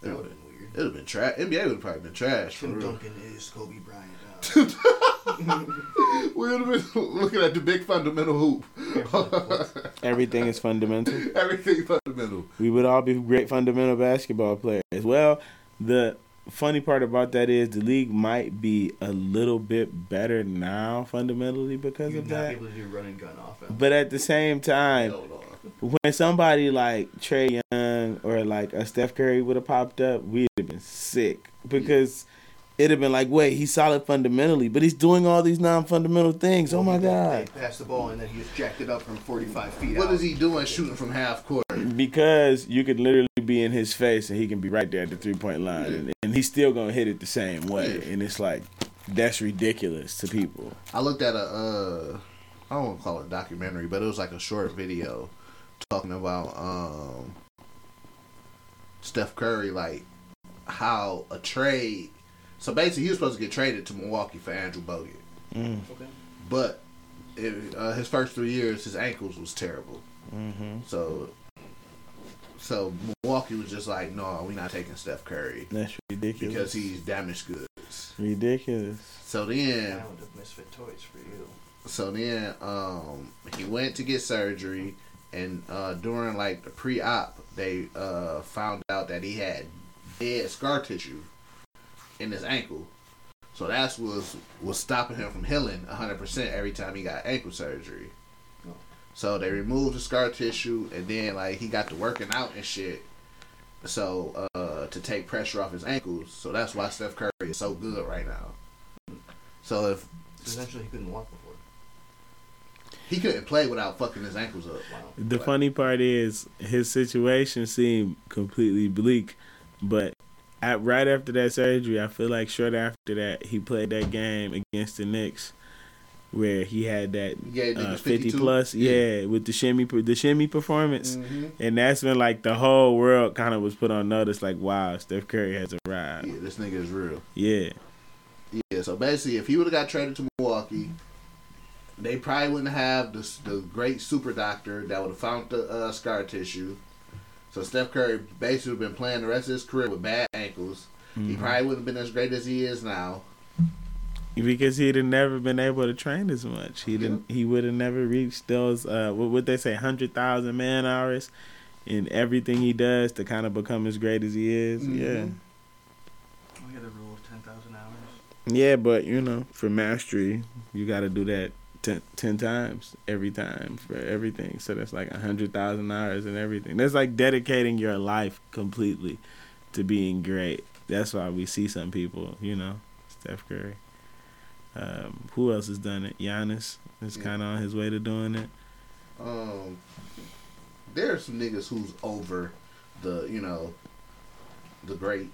That would have been weird. it'd have been trash. NBA would have probably been trash. For Tim real. Duncan is Kobe Bryant. We would have been looking at the big fundamental hoop. Everything is fundamental. Everything fundamental. We would all be great fundamental basketball players. Well, the funny part about that is the league might be a little bit better now fundamentally because You'd of not that. be able to do run and gun offense. But at the same time, when somebody like Trae Young or like a Steph Curry would have popped up, we'd have been sick because it'd have been like, wait, he's solid fundamentally, but he's doing all these non-fundamental things. oh my god! They passed the ball and then he just jacked it up from 45 feet What out. is he doing shooting from half court? Because you could literally be in his face and he can be right there at the three-point line, and, and he's still gonna hit it the same way, Yeah. and it's like that's ridiculous to people. I looked at a, uh, I don't want to call it a documentary, but it was like a short video talking about um, Steph Curry, like how a trade. So basically, he was supposed to get traded to Milwaukee for Andrew Bogut, Mm, Okay. but it, uh, his first three years, his ankles was terrible. hmm So, so Milwaukee was just like, no, we're not taking Steph Curry That's ridiculous. because he's damaged goods. ridiculous. So then, Island of misfit toys for you. so then um he went to get surgery and uh during like the pre-op they uh found out that he had dead scar tissue in his ankle so that's was was stopping him from healing 100% every time he got ankle surgery so they removed the scar tissue and then like he got to working out and shit so uh to take pressure off his ankles so that's why Steph Curry is so good right now so if essentially, he couldn't walk before. he couldn't play without fucking his ankles up. Wow. The funny part is his situation seemed completely bleak, but at, right after that surgery, I feel like short after that he played that game against the Knicks where he had that Yeah, uh, 50 52. plus, yeah, with the shimmy the shimmy performance. Mm-hmm. And that's when like the whole world kind of was put on notice like wow, Steph Curry has arrived. Yeah, this nigga is real. Yeah. Yeah, so basically, if he would have got traded to Milwaukee, they probably wouldn't have the, the great super doctor that would have found the uh, scar tissue. So Steph Curry basically would been playing the rest of his career with bad ankles. He Mhm. probably wouldn't have been as great as he is now. because he'd have never been able to train as much. He didn't. He would have never reached those. Uh, what would they say? Hundred thousand man hours in everything he does to kind of become as great as he is. Mhm. Yeah. We had the rule of 10,000 hours. Yeah, but you know, for mastery, you got to do that ten, 10 times every time for everything. So that's like a hundred thousand hours and everything. That's like dedicating your life completely to being great. That's why we see some people, you know, Steph Curry. Um, who else has done it? Giannis is kind of on his way to doing it. Um, there are some niggas who's over the, you know, the great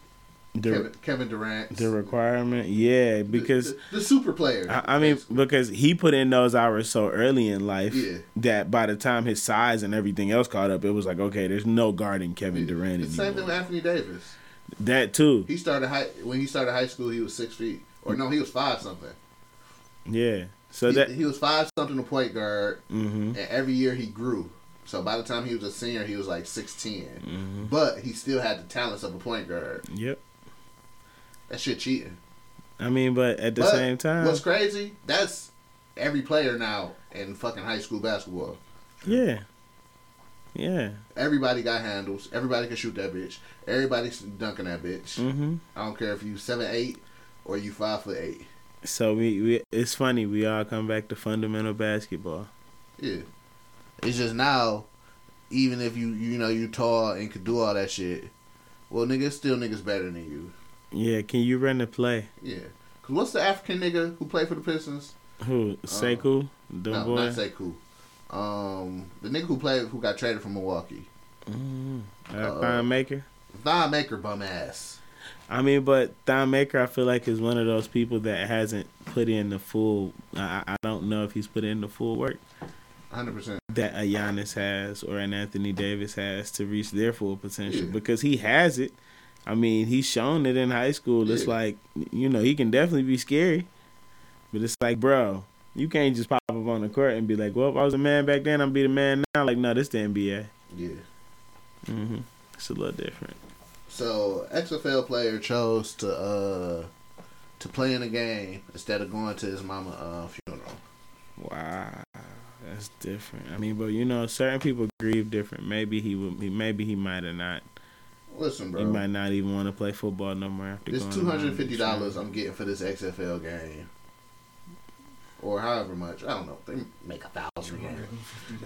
The Kevin, Kevin Durant. the requirement, yeah, because the, the super players. I, I mean, because he put in those hours so early in life Yeah. that by the time his size and everything else caught up, it was like, okay, there's no guarding Kevin Durant It's the same thing with Anthony Davis. That too, He started high when he started high school. He was six feet, or no, he was five something. yeah. So he, that, he was five something to point guard, hmm and every year he grew. So by the time he was a senior, he was like six hmm But he still had the talents of a point guard. yep. That shit cheating. I mean, but at the But same time, what's crazy? That's every player now in fucking high school basketball. yeah, yeah. Everybody got handles. Everybody can shoot that bitch. Everybody's dunking that bitch. hmm I don't care if you seven eight or you five foot eight. So we, we, it's funny. We all come back to fundamental basketball. Yeah. It's just now, even if you you know you tall and could do all that shit, well nigga, still niggas better than you. Yeah, can you run the play? Yeah. Cause what's the African nigga who played for the Pistons? Who Sekou, the no, boy? not Sekou. Um, the nigga who played who got traded from Milwaukee. Mm, uh, Uh, Thon Maker. Thon Maker bum ass. I mean, but Thon Maker, I feel like is one of those people that hasn't put in the full. I, I don't know if he's put in the full work Hundred percent. that a Giannis has or an Anthony Davis has to reach their full potential Yeah. because he has it. I mean, he's shown it in high school. It's Yeah. like you know he can definitely be scary, but it's like, bro, you can't just pop up on the court and be like, "Well, if I was a man back then, I'm be the man now." Like, no, this the NBA. Yeah. Mm-hmm. It's a little different. So XFL player chose to uh to play in a game instead of going to his mama uh funeral. Wow, that's different. I mean, but you know, certain people grieve different. Maybe he would. Maybe he might have not. Listen, He bro. might not even want to play football no more after This going two on hundred fifty dollars I'm getting for this XFL game, or however much I don't know. They make a thousand a game,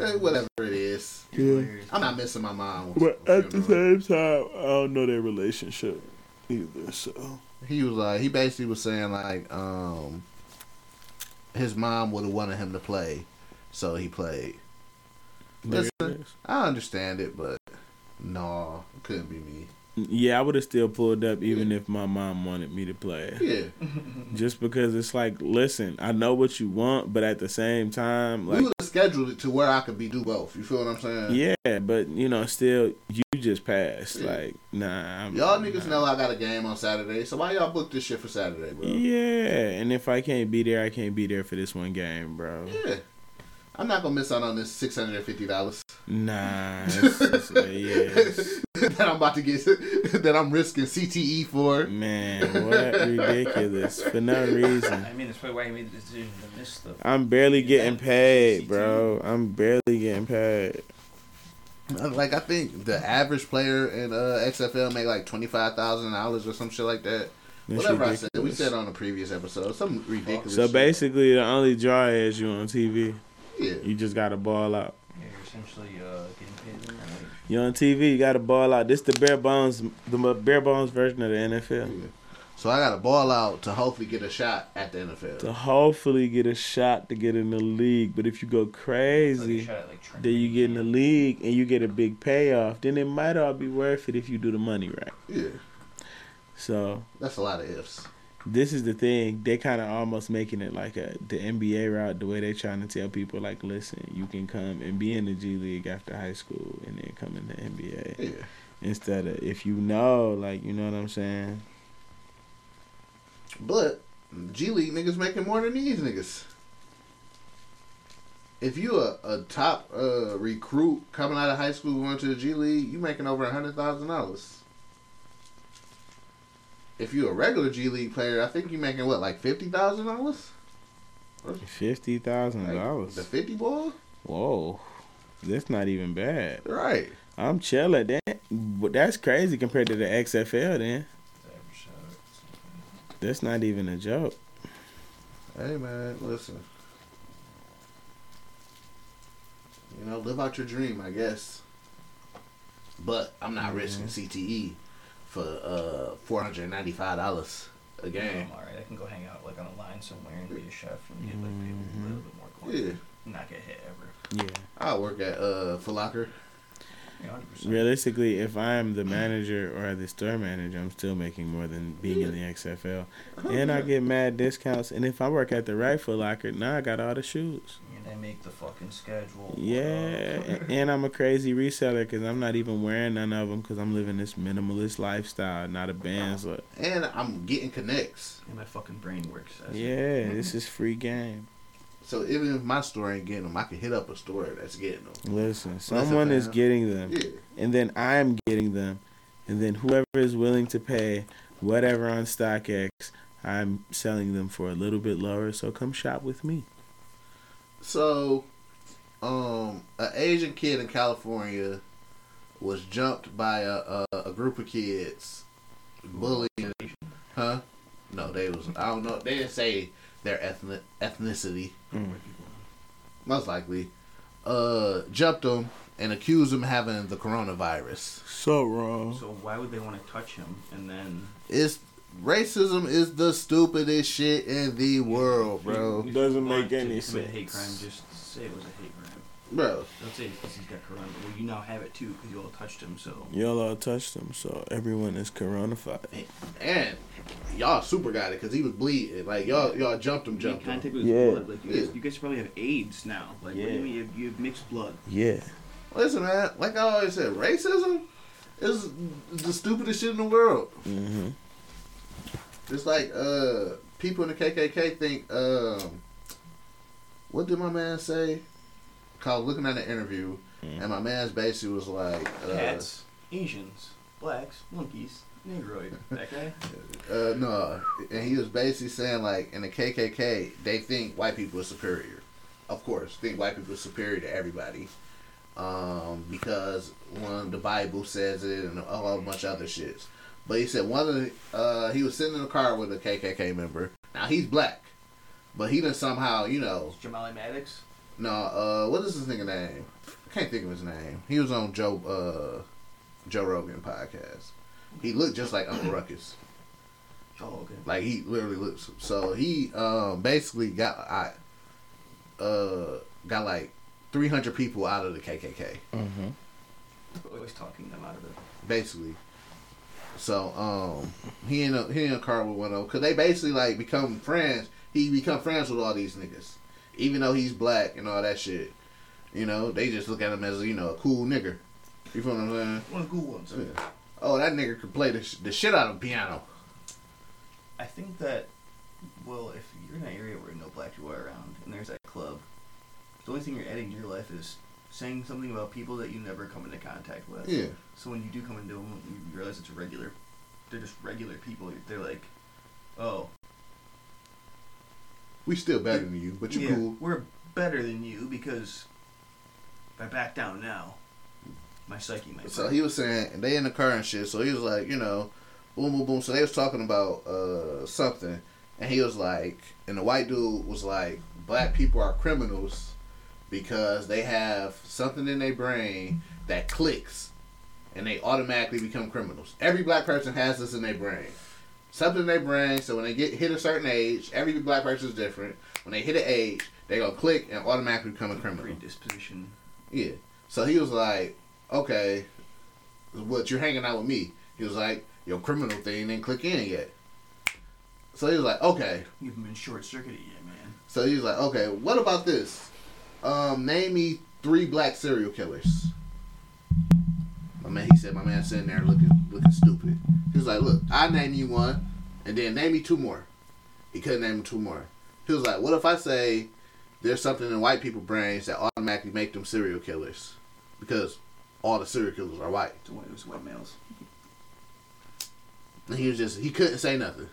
Eh, whatever it is. Yeah. I'm not missing my mom. with But a at the same time, I don't know their relationship either. So he was like, he basically was saying like, um, his mom would have wanted him to play, so he played. Listen. I understand it, but no, it couldn't be me. yeah, I would have still pulled up even if my mom wanted me to play. Yeah, Just because it's like, listen, I know what you want, but at the same time, we like, would have scheduled it to where I could be do both. You feel what I'm saying? yeah, but you know, still, you just passed. Yeah. Like, nah, I'm, Y'all niggas nah. know I got a game on Saturday, so why y'all book this shit for Saturday, bro? Yeah, and if I can't be there, I can't be there for this one game, bro. Yeah. I'm not gonna miss out on this six hundred and fifty dollars Nah, it's, it's, uh, that I'm about to get that I'm risking CTE for. man, what ridiculous for no reason. I mean, that's probably why he made the decision to miss the. I'm barely getting Yeah. paid, bro. I'm barely getting paid. Like I think the average player in uh, XFL make like twenty five thousand dollars or some shit like that. That's Whatever I said, we said on a previous episode, some ridiculous. So shit. basically, the only draw is you on TV. Yeah, You just gotta ball out. Yeah, you're essentially uh, getting paid minimum wage. You on TV, you gotta ball out. This the bare bones, the bare bones version of the NFL. so I got to ball out to hopefully get a shot at the NFL. To hopefully get a shot to get in the league. But if you go crazy, shot at, like, then you get in the league and you get a big payoff. Then it might all be worth it if you do the money right. yeah, So that's a lot of ifs. This is the thing. They kind of almost making it like a the NBA route. The way they trying to tell people like, listen, you can come and be in the G League after high school and then come in the NBA Yeah, instead of if you know, like you know what I'm saying. but G League niggas making more than these niggas. If you a, a top uh, recruit coming out of high school going to the G League, you making over a hundred thousand dollars. If you're a regular G League player, I think you're making what like fifty thousand dollars. Fifty thousand The dollars. fifty ball, Whoa, that's not even bad. right? I'm chilling. That, but that's crazy compared to the XFL. Then That's not even a joke. Hey man, listen. You know, live out your dream, I guess. But I'm not risking CTE for uh four hundred ninety five dollars a game. I'm alright. I can go hang out like on a line somewhere and be a chef and get like paid a little bit more coin. Yeah. Not get hit ever. Yeah. I work at uh Foot Locker. Yeah, 100%. Realistically, if I'm the manager or the store manager, I'm still making more than being in the XFL. And I get mad discounts. And if I work at the right Foot Locker, now I got all the shoes. And they make the fucking schedule. Yeah, a- and I'm a crazy reseller because I'm not even wearing none of them because I'm living this minimalist lifestyle, not a band's look. And I'm getting connects. And my fucking brain works. As Yeah, this is free game. So even if my store ain't getting them, I can hit up a store that's getting them. Listen, someone is getting them, Yeah. and then I'm getting them, and then whoever is willing to pay whatever on StockX, I'm selling them for a little bit lower. So come shop with me. So, um, an Asian kid in California was jumped by a, a, a group of kids, bullying. Huh? No, they was. I don't know. They didn't say their ethnic ethnicity. Most likely, uh, jumped him and accused him of having the coronavirus. So wrong. So why would they want to touch him and then? It's racism is the stupidest shit in the world, bro. If Doesn't make any commit a hate crime, just say it was a hate crime. Bro, Don't say because he's got corona. Well, you now have it too because you all touched him. So Y'all all touched him, so everyone is coronafied. and y'all super got it because he was bleeding. Like y'all, y'all jumped him, jumped him. Yeah. blood. Like you, Yeah. guys, you guys probably have AIDS now. Like what do Yeah. you mean you have, you have mixed blood? Yeah. Listen, man. Like I always said, racism is the stupidest shit in the world. Mm-hmm. It's like uh, people in the KKK think. Um, what did my man say? Cause looking at the interview, and my man's basically was like, uh, Cats, Asians, blacks, monkeys, negroid. That guy. Uh, no, and he was basically saying like in the KKK they think white people are superior. Of course, think white people are superior to everybody, um, because one the Bible says it and a whole bunch of other shits. But he said one of the uh, he was sitting in a car with a KKK member. Now he's black, but he done somehow you know Jamali Maddox. no uh what is his nigga name? I can't think of his name. He was on Joe uh Joe Rogan podcast. He looked just like Uncle Ruckus. Oh, okay. Like he literally looks. So he um basically got I uh got like three hundred people out of the KKK Mm-hmm. Always talking them out of it. basically. So um he in a he in a car with one of them because they basically like become friends. He become friends with all these niggas, even though he's black and all that shit. You know they just look at him as you know a cool nigga. You feel what I'm saying? One of the cool ones. Yeah. Oh, that nigga could play the, sh- the shit out of piano. I think that, well, if you're in an area where no black people are around and there's that club, the only thing you're adding to your life is saying something about people that you never come into contact with. Yeah. So when you do come into them, you realize it's a regular, they're just regular people. They're like, oh, We still better than you, but you yeah, cool. we're better than you because if I back down now, my psyche might. So break." he was saying, they in the car and shit. So he was like, you know, boom, boom, boom. So they was talking about uh, something, and he was like, and the white dude was like, black people are criminals because they have something in their brain that clicks, and they automatically become criminals. Every black person has this in their brain. Something in their brain, so when they get hit a certain age, every black person is different. When they hit an age, they gonna click and automatically become a criminal. predisposition. Yeah. So he was like, okay, but you're hanging out with me? He was like, your criminal thing didn't click in yet. So he was like, okay. You haven't been short circuited yet, man. So he was like, okay, what about this? Um, name me three black serial killers. My man, he said, my man sitting there looking looking stupid. He was like, look, I name you one, and then name me two more. He couldn't name two more. He was like, what if I say there's something in white people brains that automatically make them serial killers? Because all the serial killers are white. It's one of white males. And he was just, he couldn't say nothing.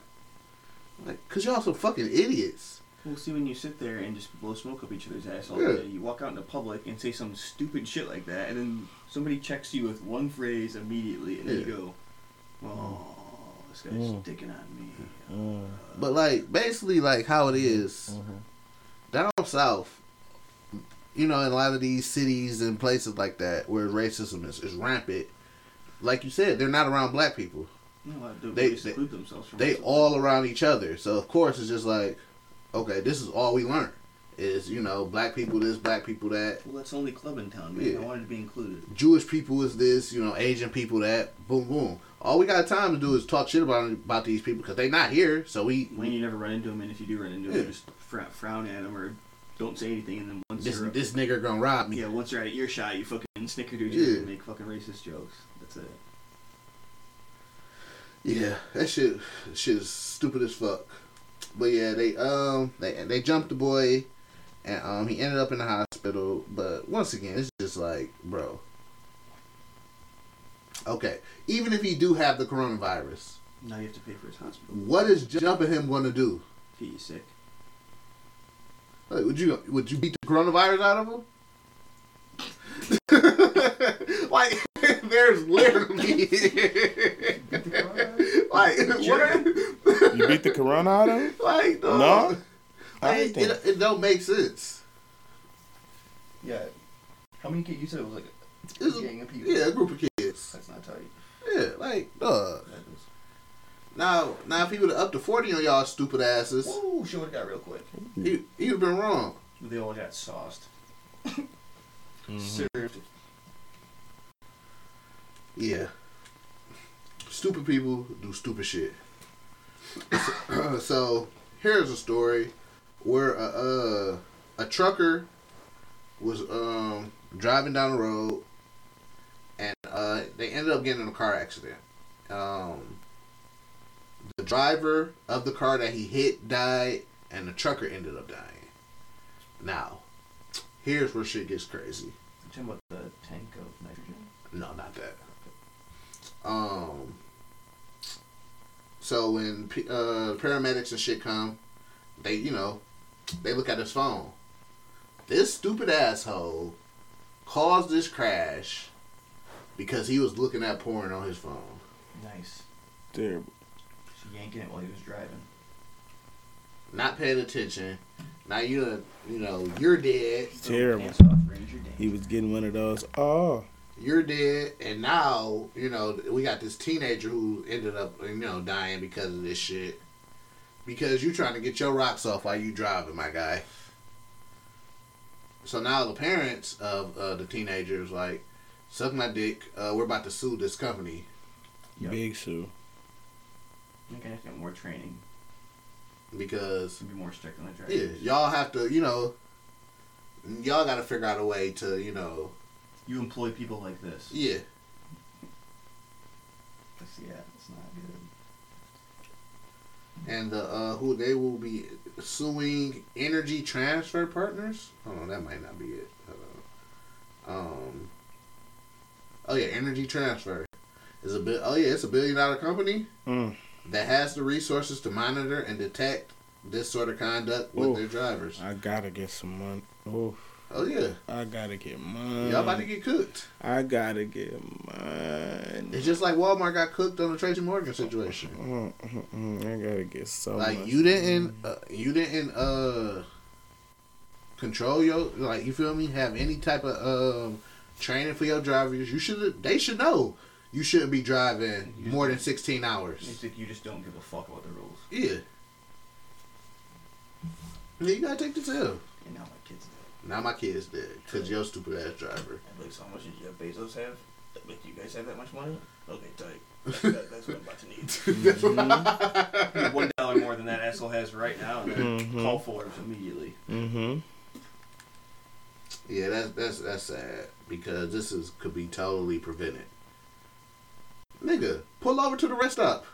Like, cause y'all some fucking idiots. Well, see, when you sit there and just blow smoke up each other's ass all Yeah. day, you walk out into public and say some stupid shit like that, and then somebody checks you with one phrase immediately, and Yeah. you go, "Oh, this guy's Mm. dicking on me. Mm. But like basically like how it is down south, you know, in a lot of these cities and places like that where racism is, is rampant. Like you said, they're not around black people. They, They- they, they- exclude themselves from They all around each other. So of course it's just like, okay, this is all we learn. Is, you know, black people this, black people that. Well, that's only club in town, man. Yeah. I wanted to be included. Jewish people is this, you know, Asian people that. Boom, boom. All we got time to do is talk shit about about these people because they not here. So we, When you never run into them, and if you do run into Yeah. them, just frown, frown at them or don't say anything. And then once this you're this nigga gonna rob me. yeah, once you're out of earshot, you fucking snickerdoodle Yeah. and make fucking racist jokes. That's it. Yeah, that shit, shit is stupid as fuck. But yeah, they um they they jumped the boy, and um he ended up in the hospital. But once again, it's just like, bro. Okay, even if he do have the coronavirus, Now you have to pay for his hospital. what is jumping him going to do? You sick. Like, would you would you beat the coronavirus out of them? like there's literally like what? You beat the corona out of him? Like dog. No? I Like, it, it don't make sense. Yeah. How many kids? You said it was like a a- gang of people. Yeah, a group of kids. That's not tight. Yeah, like dog. Now, now if he would have up to forty on y'all stupid asses, Whoa, she would have got real quick. he he'd have been wrong. They all got sauced. Mm-hmm. Served. Yeah. Stupid people do stupid shit. so here's a story where a uh, a trucker was um driving down the road and uh they ended up getting in a car accident. Um the driver of the car that he hit died and the trucker ended up dying. Now, here's where shit gets crazy. Talking about the tank of nitrogen. No, not that. Um. So when uh, paramedics and shit come, they you know, they look at his phone. This stupid asshole caused this crash because he was looking at porn on his phone. Nice. Terrible. She yanking it while he was driving. Not paying attention. Now you you know you're dead. Terrible. Off, He was getting one of those. Oh, You're dead, and now you know we got this teenager who ended up you know dying because of this shit. Because you're trying to get your rocks off while you driving, my guy. So now the parents of uh, the teenagers like, suck my dick. Uh, we're about to sue this company. Yep. big Sue. You're gonna have to get more training. because To be more strict on the track. yeah, y'all have to you know, y'all got to figure out a way to you know You employ people like this. yeah. That's, yeah, it's not good. and the uh, who they will be suing Energy Transfer Partners. Hold on, that might not be it. Um. Oh yeah, Energy Transfer is a bit. Oh yeah, it's a billion dollar company Mm. That has the resources to monitor and detect this sort of conduct with their drivers. I gotta get some money. Oh, Oh yeah, I gotta get money. y'all about to get cooked. I gotta get money. It's just like Walmart got cooked on the Tracy Morgan situation. Mm, mm, mm, I gotta get so like you didn't uh, you didn't uh control your like you feel me have any type of um training for your drivers you should they should know you shouldn't be driving more than 16 hours It's like you just don't give a fuck about the rules. yeah yeah you gotta take the L And now my kids do. now my kid's dead because your stupid ass driver At least how much did Jeff Bezos have? That make you guys have that much money? Okay, tight. That, that's what I'm about to need. That's what I need one dollar more than that asshole has right now, and then Mhm. call Forbes immediately. Mm-hmm. yeah that's that's that's sad because this is could be totally prevented nigga pull over to the rest stop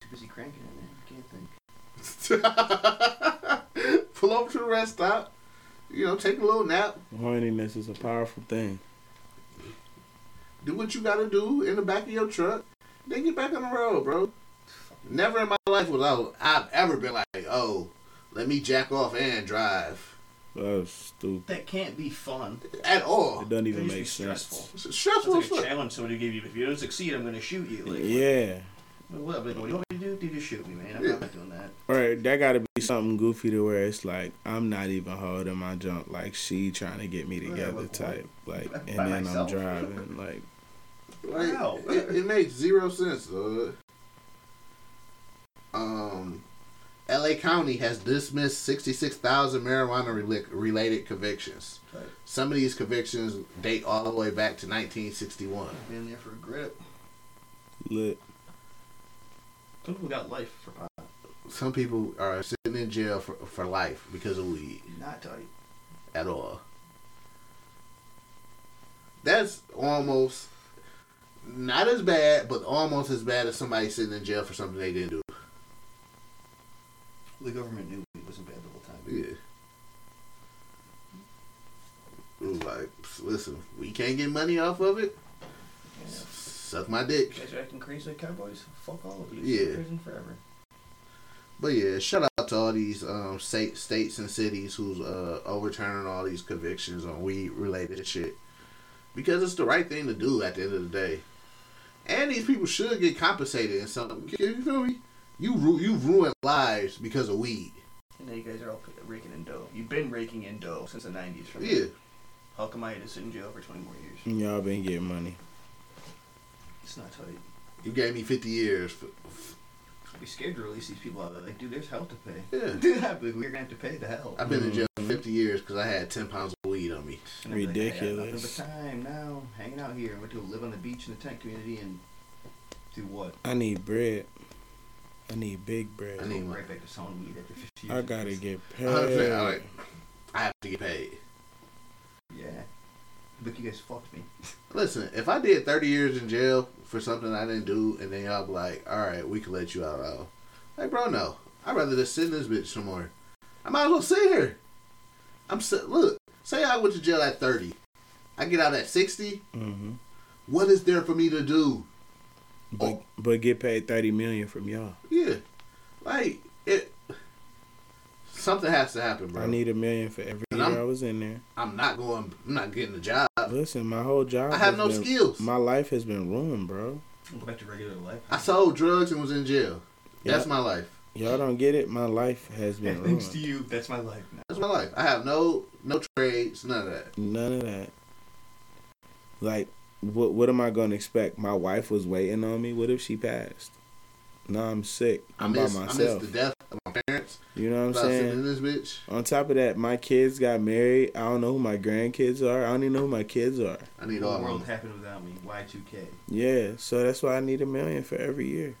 Too busy cranking it, man. You can't think. Pull over to the rest stop. You know, take a little nap. Horniness is a powerful thing. Do what you gotta do in the back of your truck. Then get back on the road, bro. Never in my life was I, I've ever been like, oh, let me jack off and drive That's stupid. That can't be fun. at all. It doesn't even used to be make sense. stressful. It's That's stressful like a challenge somebody gave you. If you don't succeed, I'm going to shoot you. Like, Yeah. What, what do you want me to do? Dude, just shoot me, man. I'm Yeah. not doing that. Or that gotta be something goofy to where it's like I'm not even holding my junk, like she trying to get me Yeah, together what- type. Like, By and then myself? I'm driving. Like, Like, Wow. it, it makes zero sense, dog. Um, L.A. County has dismissed 66,000 marijuana rela- related convictions. Right. Some of these convictions date all the way back to 1961. Been there for a grip. lit. Some people got life for pot. Some people are sitting in jail for, for life because of weed Not tight. at all. That's almost not as bad, but almost as bad as somebody sitting in jail for something they didn't do. The government knew it wasn't bad the whole time. Yeah. It like, listen, we can't get money off of it. Yeah. Suck my dick. You guys are acting crazy like cowboys? Fuck all of you. Yeah. Prison forever. But yeah, shout out to all these um, state, states and cities who's uh, overturning all these convictions on weed related shit. Because it's the right thing to do at the end of the day. And these people should get compensated in something. You feel me? You ru- you ruined lives because of weed. And now you guys are all raking in dough. You've been raking in dough since the 90s. From Yeah. How come I had to sit in jail for 20 more years? Y'all been getting money. It's not tight. You gave me 50 years. For, I'd be scared to release these people out there. Like, dude, there's hell to pay. yeah. Like, We're gonna have to pay the hell. I've been in jail for mm-hmm. 50 years because I had 10 pounds of weed on me. And I'd be like, I got Ridiculous. nothing time now, hanging out here. I'm going to live on the beach in the tent community and do what? I need bread. I need big bread. I Go need right back to selling weed after 50 years. I gotta get 100%, paid. I, like, I have to get paid. Yeah. Look, you guys fucked me. Listen, if I did 30 years in jail for something I didn't do, and then y'all be like, all right, we can let you out. I'll, like, bro, no. I'd rather just sit in this bitch some more. I might as well sit here. I'm sit. Look, say I went to jail at 30. I get out at 60. hmm What is there for me to do? But oh. but get paid thirty million from y'all. Yeah. Like, it. Something has to happen, bro. I need a million for every And year I'm- I was in there. I'm not going, I'm not getting a job. Listen, my whole job. I have no been- skills. My life has been ruined, bro. Go back to regular life. I sold drugs and was in jail. That's my life. Y'all don't get it. My life has been ruined. Thanks to you, that's my life now. That's my life. I have no no trades, none of that. None of that. Like, what what am I gonna expect? My wife was waiting on me. What if she passed? No, I'm sick. I I'm miss, by I miss the death of my parents. You know what I'm sitting in saying? this bitch. On top of that, my kids got married. I don't know who my grandkids are. I don't even know who my kids are. I need all. The all world happened without me. Y2K. Yeah, so that's why I need a million for every year.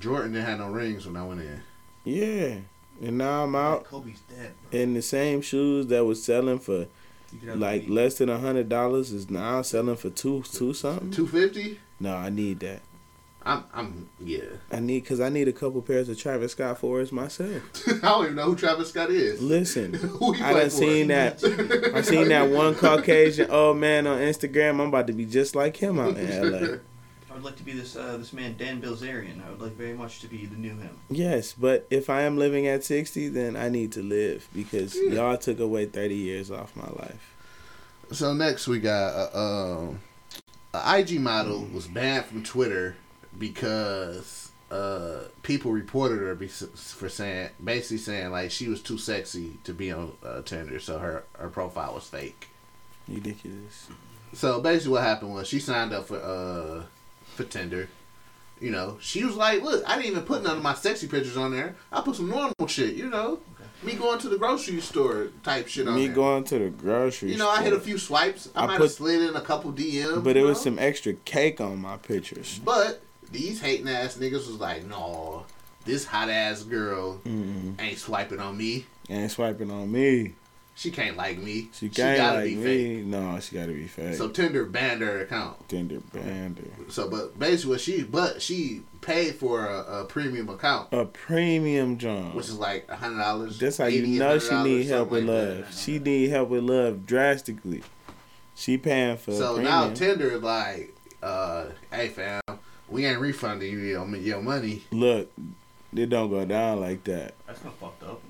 Jordan didn't have no rings when I went in. Yeah, and now I'm out Kobe's dead, bro. in the same shoes that was selling for You could have like the- less than a hundred dollars is now selling for two two something. Two fifty. No, I need that. I'm I'm yeah. I need because I need a couple pairs of Travis Scott fours myself. I don't even know who Travis Scott is. Listen, Who I play done for? seen that. I seen that one Caucasian old man on Instagram. I'm about to be just like him out in LA. I would like to be this uh, this man Dan Bilzerian. I would like very much to be the new him. Yes, but if I am living at 60, then I need to live because y'all took away 30 years off my life. So next we got uh, um, a IG model was banned from Twitter because uh, people reported her for saying basically saying like she was too sexy to be on uh, Tinder, so her her profile was fake. Ridiculous. So basically, what happened was she signed up for uh for Tinder. You know, she was like, "Look, I didn't even put none of my sexy pictures on there. I put some normal shit. You know, me going to the grocery store type shit on Me there. going to the grocery store. you know, I hit a few swipes. I, I might put- have slid in a couple DMs. But it you was some extra cake on my pictures. But these hating ass niggas was like, "No, this hot ass girl Mm-mm. ain't swiping on me. Ain't swiping on me. She can't like me. She can't gotta like be me. fake." No, she gotta be fake. So Tinder banned her account. Tinder banned her. So, but basically, what she but she paid for a, a premium account, A premium John. which is like a hundred dollars. That's how you know she need help with love. She need help with love drastically. She paying for So premium. now Tinder like, uh, hey fam, we ain't refunding you your, your money. Look, it don't go down like that. That's not fucked up.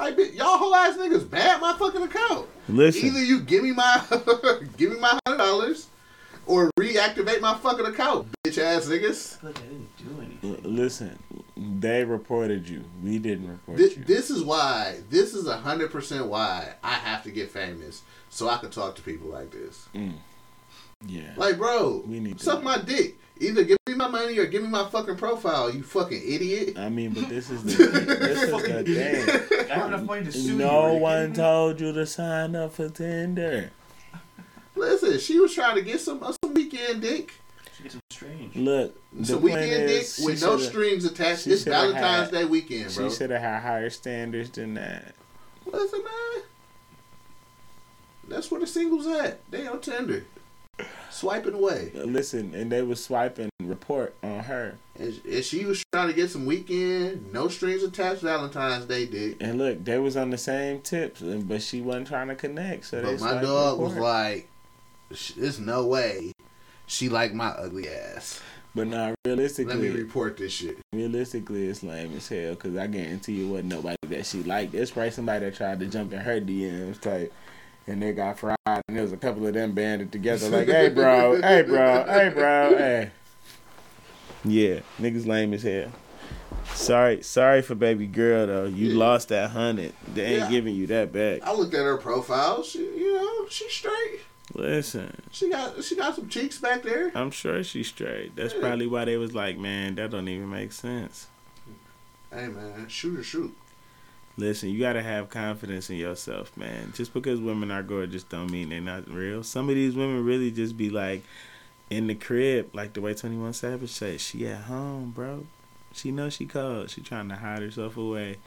Like, bitch, y'all whole ass niggas bad my fucking account. Listen. Either you give me my give me my hundred dollars, or reactivate my fucking account, bitch ass niggas. I feel like I didn't do anything. L- Listen, they reported you. We didn't report This, you. this is why. This is a hundred percent why I have to get famous so I can talk to people like this. Mm. Yeah. Like, bro, We need to suck my dick. Either give me my money or give me my fucking profile. You fucking idiot. I mean, but this is the this is the thing. I have enough money to sue you. No you one told you to sign up for Tinder. Listen, she was trying to get some uh, some weekend dick. She gets strange. Look, the Some weekend dick is, she with no shoulda- strings attached. she It's Valentine's had- Day weekend, bro. She should have had higher standards than that. Listen, man. That's where the singles at. They on Tinder. Swiping away. Uh, listen, and they was swiping report on her. And, and she was trying to get some weekend, no strings attached Valentine's Day dick. And look, they was on the same tips, but she wasn't trying to connect. So they But my dog was like, "Sh- there's no way she like my ugly ass. But now, Let me realistically, report this shit. realistically, it's lame as hell. Cause I guarantee you, wasn't nobody that she liked. It's probably somebody that tried to jump in her DMs type, and they got fried. And there was a couple of them banded together, like, "Hey, bro, hey, bro, hey, bro, hey." Yeah, niggas lame as hell. Sorry, sorry for baby girl though. You Yeah. lost that hundred. They ain't Yeah. giving you that back. I looked at her profile. She, you know, she's straight. Listen, She got she got some cheeks back there. I'm sure she's straight. That's Yeah. probably why they was like, man, that don't even make sense. Hey man, shoot or shoot. Listen, you gotta have confidence in yourself, man. Just because women are gorgeous don't mean they're not real. Some of these women really just be like in the crib, like the way Twenty One Savage said. She at home, bro. She knows she cold. She trying to hide herself away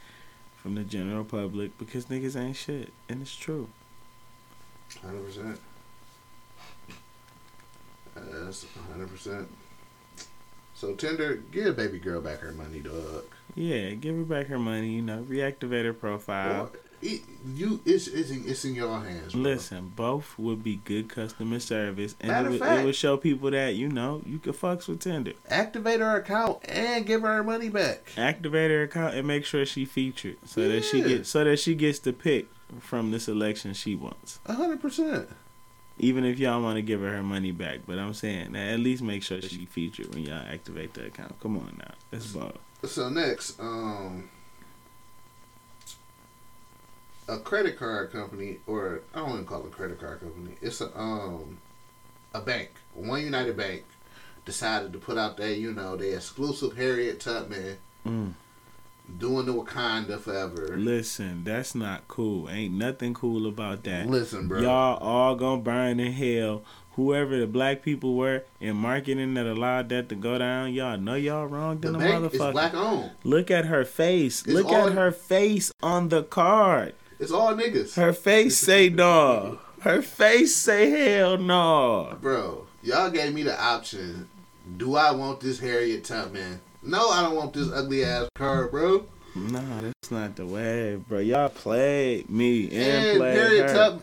from the general public because niggas ain't shit, and it's true. Hundred percent. That's hundred percent. So Tinder, give baby girl back her money, dog. Yeah, give her back her money. You know, reactivate her profile. Or- it- you, it's, it's in, it's in your hands. Bro. Listen, both would be good customer service, and Matter it would, fact- it would show people that you know you can fucks with Tinder. activate her account and give her her money back. Activate her account and make sure she featured, so that she gets so that she gets the pick from the selection she wants. hundred percent. Even if y'all want to give her her money back, but I'm saying at least make sure she featured when y'all activate the account. Come on now, that's ball. So next, um, a credit card company, or I don't even call it a credit card company. It's a um, a bank, One United Bank, decided to put out their, you know, their exclusive Harriet Tubman Mm. Doing the Wakanda forever. Listen, that's not cool. Ain't nothing cool about that. Listen, bro. Y'all all gonna burn in hell. Whoever the black people were in marketing that allowed that to go down, y'all know y'all wrong the than bank is motherfucker. black owned. Look at her face. It's Look all- at her face on the card. It's all niggas, Her face say no. Her face say hell no. bro. Y'all gave me the option. Do I want this Harriet Tubman? No, I don't want this ugly ass car, bro. Nah, that's not the way, bro. Y'all played me and, And played Harriet her. Tubman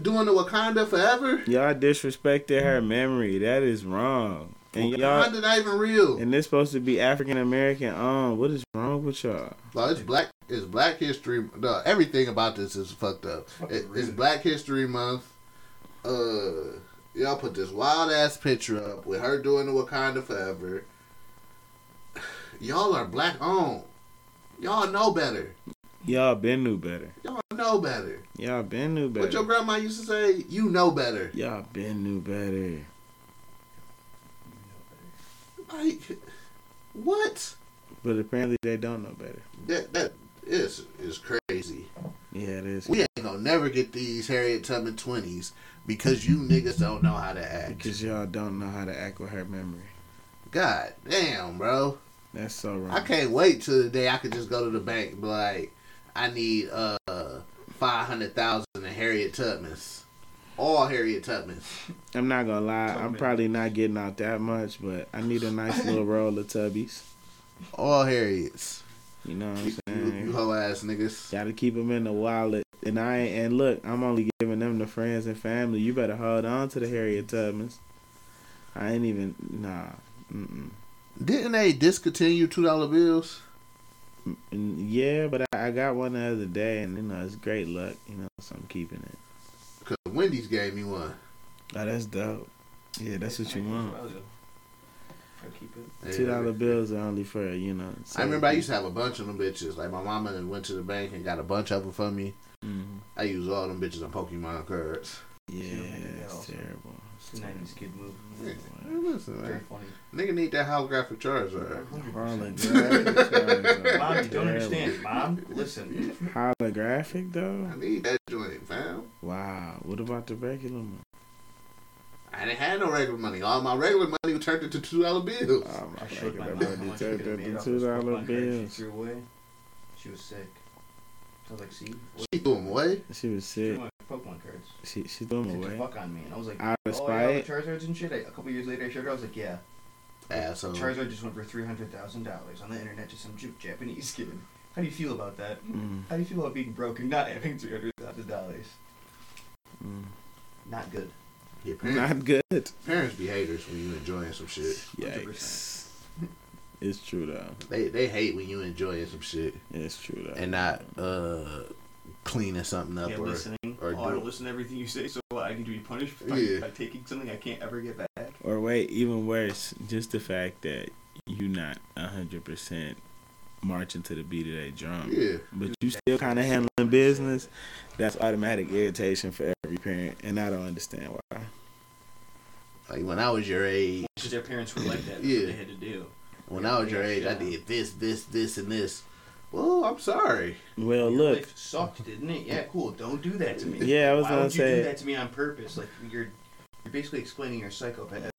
doing the Wakanda forever. Y'all disrespected her memory. That is wrong. And y'all Wakanda not even real. and this supposed to be African American owned. What is wrong with y'all? Well, it's black. It's Black History. No, everything about this is fucked up. It, it's Black History Month. Uh, y'all put this wild ass picture up with her doing the Wakanda forever. Y'all are black owned. Y'all know better. Y'all been knew better. Y'all know better. Y'all been knew better. What your grandma used to say, you know better. Y'all been knew better. Like, what? But apparently they don't know better. That that is is crazy. Yeah, it is. We ain't gonna never get these Harriet Tubman twenties because you niggas don't know how to act. Because y'all don't know how to act with her memory. God damn, bro. That's so wrong. I can't wait till the day I could just go to the bank and be like, I need uh five hundred thousand in Harriet Tubmans. All Harriet Tubmans. I'm not gonna lie. I'm probably not getting out that much, but I need a nice little roll of tubbies. All Harriets. You know what I'm saying? you hoe ass niggas. Gotta keep them in the wallet. And I ain't, and look, I'm only giving them to friends and family. You better hold on to the Harriet Tubmans. I ain't even nah. Mm-mm. Didn't they discontinue two dollar bills? Yeah, but I, I got one the other day, and you know it's great luck. You know, so I'm keeping it. Cause Wendy's gave me one. Oh, that's dope. Yeah, that's what you want. I keep it. Two dollar bills are only for you know. I remember I used to have a bunch of them bitches. Like my mama went to the bank and got a bunch of them for me. Mhm. I use all them bitches on Pokemon cards. Yeah, Yeah, it's also. terrible. It's a 90s kid move. Yeah. Listen, man. funny. Nigga need that holographic Charizard. Holographic. Mom, you don't understand. Mom, listen. Holographic though. I need that joint, fam. Wow. What about the regular one? I didn't have no regular money. All my regular money was turned into two dollar bills. Oh my I showed my regular money turned could have made into off two those dollar Pokemon cards she bills. threw away. She was sick. I was like, see? She threw them away. She was She sick. threw my Pokemon cards. She she threw them Took the away. fuck on me. And I was like, Out of oh, yeah, the spite. Charizards and shit. I, a couple years later, I showed her. I was like, yeah. Asshole. Charizard just went for $300,000 on the internet to some J- Japanese kid. How do you feel about that? Mm, How do you feel about being broke and not having $300,000? mm. Not good. Yeah, parents, Not good. parents be haters when you enjoying some shit. Yikes. It's true though. They they hate when you enjoying some shit It's true though. and not uh cleaning something up Yeah, or listening. or oh, I don't listen to everything you say, so I need to be punished by, Yeah. by taking something I can't ever get back. Or wait, even worse, just the fact that you not hundred percent marching to the beat of that drum, yeah. but you still kind of handling business. That's automatic irritation for every parent, and I don't understand why. Like when I was your age, Because their parents were like that. That's Yeah. what they had to do. When I was your age, I did this, this, this, and this. Well, I'm sorry. Well, Your look, life sucked, didn't it? Yeah, cool. Don't do that to me. Yeah, I was Why gonna would you do that to me on purpose? Like you're, you're basically explaining you're a psychopath.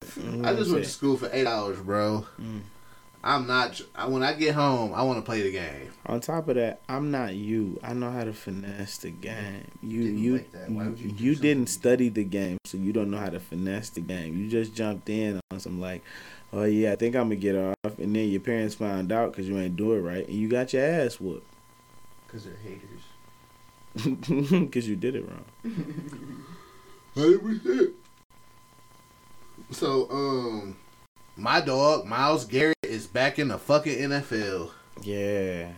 I just went to school for eight hours, bro. Mm. I'm not. I, when I get home, I want to play the game. On top of that, I'm not you. I know how to finesse the game. You Didn't you like that. You you didn't study the game, so you don't know how to finesse the game. You just jumped in on some like, oh yeah, I think I'm gonna get off, and then your parents find out because you ain't do it right, and you got your ass whooped Because they're haters. because you did it wrong. Hundred percent. So, um, my dog Myles Garrett is back in the fucking NFL. Yeah,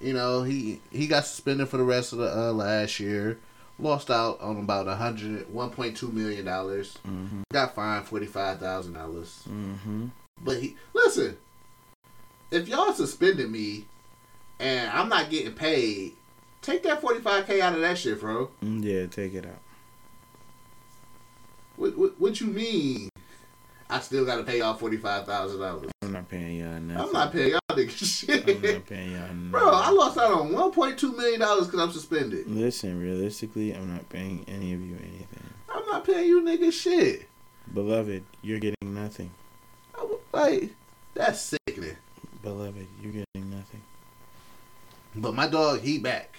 You know, he he got suspended for the rest of the uh, last year. Lost out on about a hundred, one point two million dollars. mm-hmm. Got fined forty five thousand dollars. Mm-hmm. But he listen. If y'all suspended me, and I'm not getting paid, take that forty five k out of that shit, bro. Mm, Yeah, take it out. What what, what you mean? I still got to pay y'all forty five thousand dollars. I'm not paying y'all nothing. I'm not paying y'all niggas I'm shit. not paying y'all. Bro, I lost out on one point two million dollars because I'm suspended. Listen, realistically, I'm not paying any of you anything. I'm not paying you niggas shit. Beloved, you're getting nothing. I Like that's sickening. Beloved, you're getting nothing. But my dog, he back.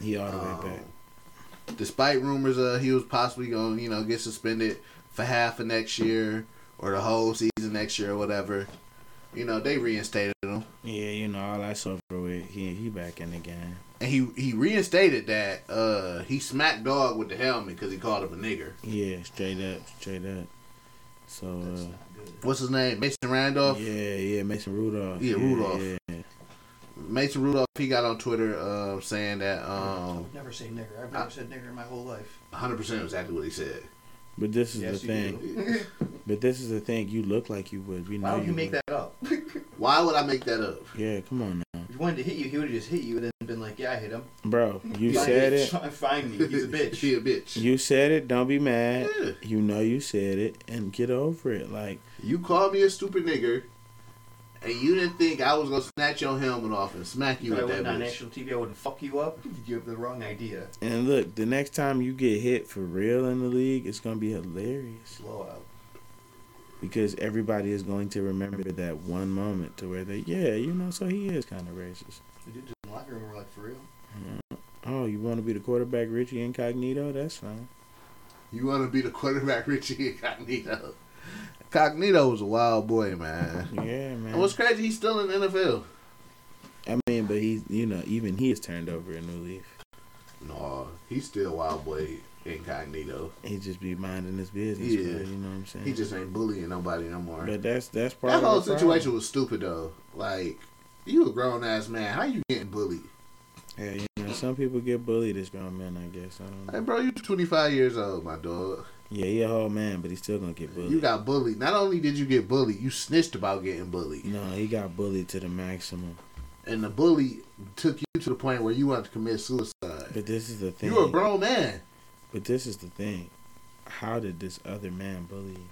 He all the way Um, back. Despite rumors uh he was possibly going to you know get suspended for half of next year or the whole season next year or whatever. You know they reinstated Yeah, you know, all that's over with. He he back in the game. and he he reinstated that uh he smacked dog with the helmet because he called him a nigger. Yeah, straight up, straight up. So uh. What's his name? Mason Randolph. yeah, yeah, Mason Rudolph. Yeah, Rudolph. Yeah, Mason Rudolph. He got on Twitter uh, saying that I um would never say nigger. I've never said nigger in my whole life. 100 percent exactly what he said. But this is Yes, the thing. But this is the thing. You look like you would. We know Why would you make would. that up? Why would I make that up? Yeah, come on now, If he wanted to hit you, he would have just hit you and then been like, "Yeah, I hit him." bro. You He's said like, it. "Try- Find me. He's a bitch. he a bitch. You said it. Don't be mad. Yeah. You know you said it, and get over it. Like You called me a stupid nigger, and you didn't think I was gonna snatch your helmet off and smack you If with wasn't that on bitch. national TV, I wouldn't fuck you up. You have the wrong idea. And look, the next time you get hit for real in the league, it's gonna be hilarious Blowout. because everybody is going to remember that one moment to where they, yeah, you know, so he is kind of racist. The dudes in the locker room were like, "For real." Oh, you want to be the quarterback, Richie Incognito? That's fine. You want to be the quarterback, Richie Incognito. Cognito was a wild boy, man. Yeah, And man. what's crazy, he's still in the NFL. I mean, but he's, you know, even he has turned over a new leaf. No, he's still wild boy incognito. He just be minding his business. Yeah. bro, you know what I'm saying? He just ain't bullying nobody no more. But that's that's part That whole situation was stupid though. Like, you a grown ass man. How you getting bullied? Yeah, you know, some people get bullied as grown men. I guess. I don't know. Hey, bro, you 25 years old, my dog. Yeah, he a whole man, but he's still gonna get bullied. You got bullied. Not only did you get bullied, you snitched about getting bullied. no, he got bullied to the maximum. And the bully took you to the point where you wanted to commit suicide. But this is the thing. You were a grown man. But this is the thing. How did this other man bully you?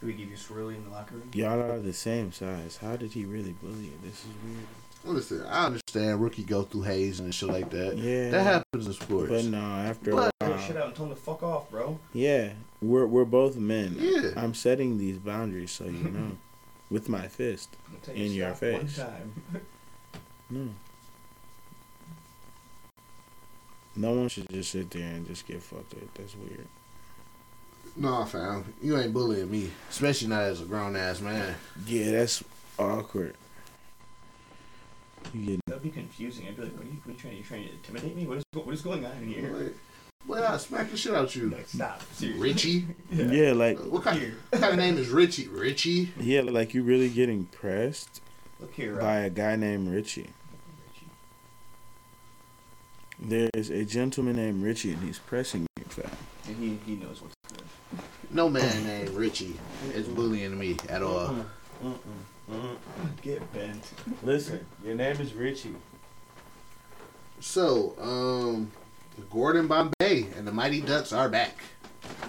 Do we give you swirly in the locker room? Y'all are the same size. How did he really bully you? This is weird. Listen, I understand rookie go through haze and shit like that. Yeah. That happens in sports. But no, after But- a Cut while, shit out and tell him to fuck off, bro. yeah, we're we're both men. Yeah. I'm setting these boundaries so you know, with my fist I'll tell you in your stop one face. time. No. No one should just sit there and just get fucked up. That's weird. No, fam. You ain't bullying me. Especially not as a grown ass man. Yeah, that's awkward. You get That'd be confusing. I'd be like, what are you, what are you trying? Are you trying to intimidate me? What is what is going on here? Like, Well, I smack the shit out of you. Like, stop. Seriously. Richie? yeah. like What kind, what kind of name is Richie? Richie? yeah, like you really getting pressed Look here. by Uh, a guy named Richie. There's a gentleman named Richie, and he's pressing you, fam. and he, he knows what's good. No man named Richie is bullying me at all. Get bent. Listen, your name is Richie. So, um, Gordon Bombay and the Mighty Ducks are back.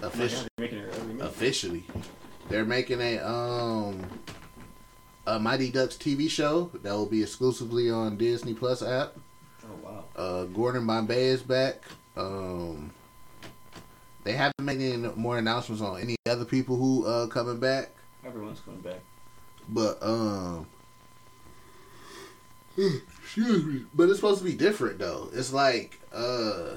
Officially. They're making a. Officially. They're making a um a Mighty Ducks TV show that will be exclusively on Disney Plus app. Oh wow. Uh, Gordon Bombay is back. Um, they haven't made any more announcements on any other people who uh coming back, Everyone's coming back. But um, excuse me. But it's supposed to be different though. It's like uh,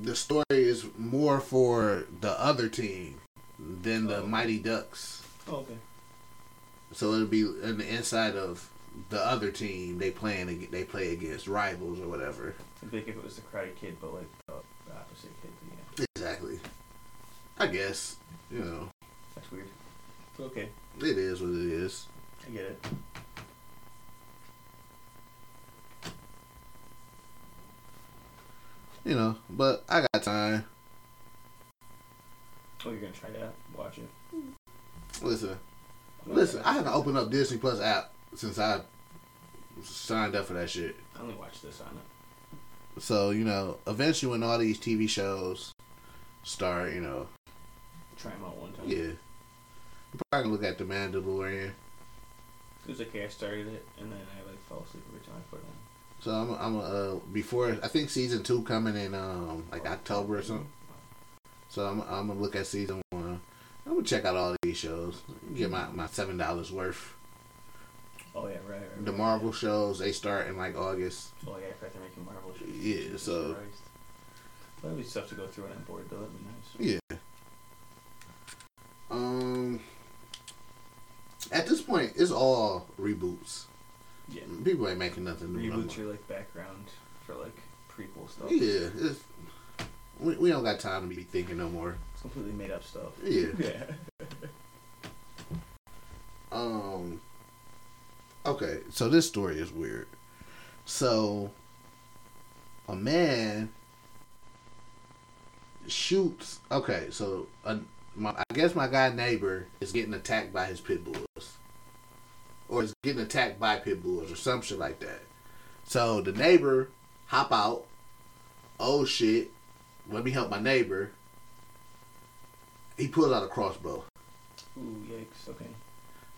the story is more for the other team than the Oh. Mighty Ducks. Oh, okay. So it'll be in the inside of the other team. They playing they play against rivals or whatever. Be like if it was the Karate Kid, but like the the opposite kid. Yeah, Exactly. I guess you know that's weird. Okay, it is what it is. I get it. You know, but I got time. Oh, you're gonna try to watch it. Listen, listen. I haven't opened up Disney Plus app since I signed up for that shit. I only watched this on it. So you know, eventually when all these TV shows start, you know, Try them out one time. yeah, I'm probably gonna look at the Mandalorian. It was okay. I started it and then I like fell asleep every time I put it on. So I'm, I'm uh before I think season two coming in um like October or something. So I'm, I'm gonna look at season one. I'm gonna check out all these shows. Get my, my seven dollars worth. Oh yeah, right. right The right. Marvel shows they start in like August. Oh yeah, I forgot they're making Marvel shows. Yeah, Jesus so- Christ. That'd be stuff to go through when I'm bored though. That'd be nice. Yeah. Um. At this point, it's all reboots. Yeah. People ain't making nothing new. Reboots more. are like background for like prequel stuff. Yeah, it's, we, we don't got time to be thinking no more. It's completely made up stuff. Yeah. Yeah. Um. Okay, so this story is weird. So, a man shoots. Okay, so a, my, I guess my guy neighbor is getting attacked by his pit bulls, or is getting attacked by pit bulls, or some shit like that. So the neighbor hop out. Oh shit! Let me help my neighbor. He pulls out a crossbow. Ooh, yikes. Okay.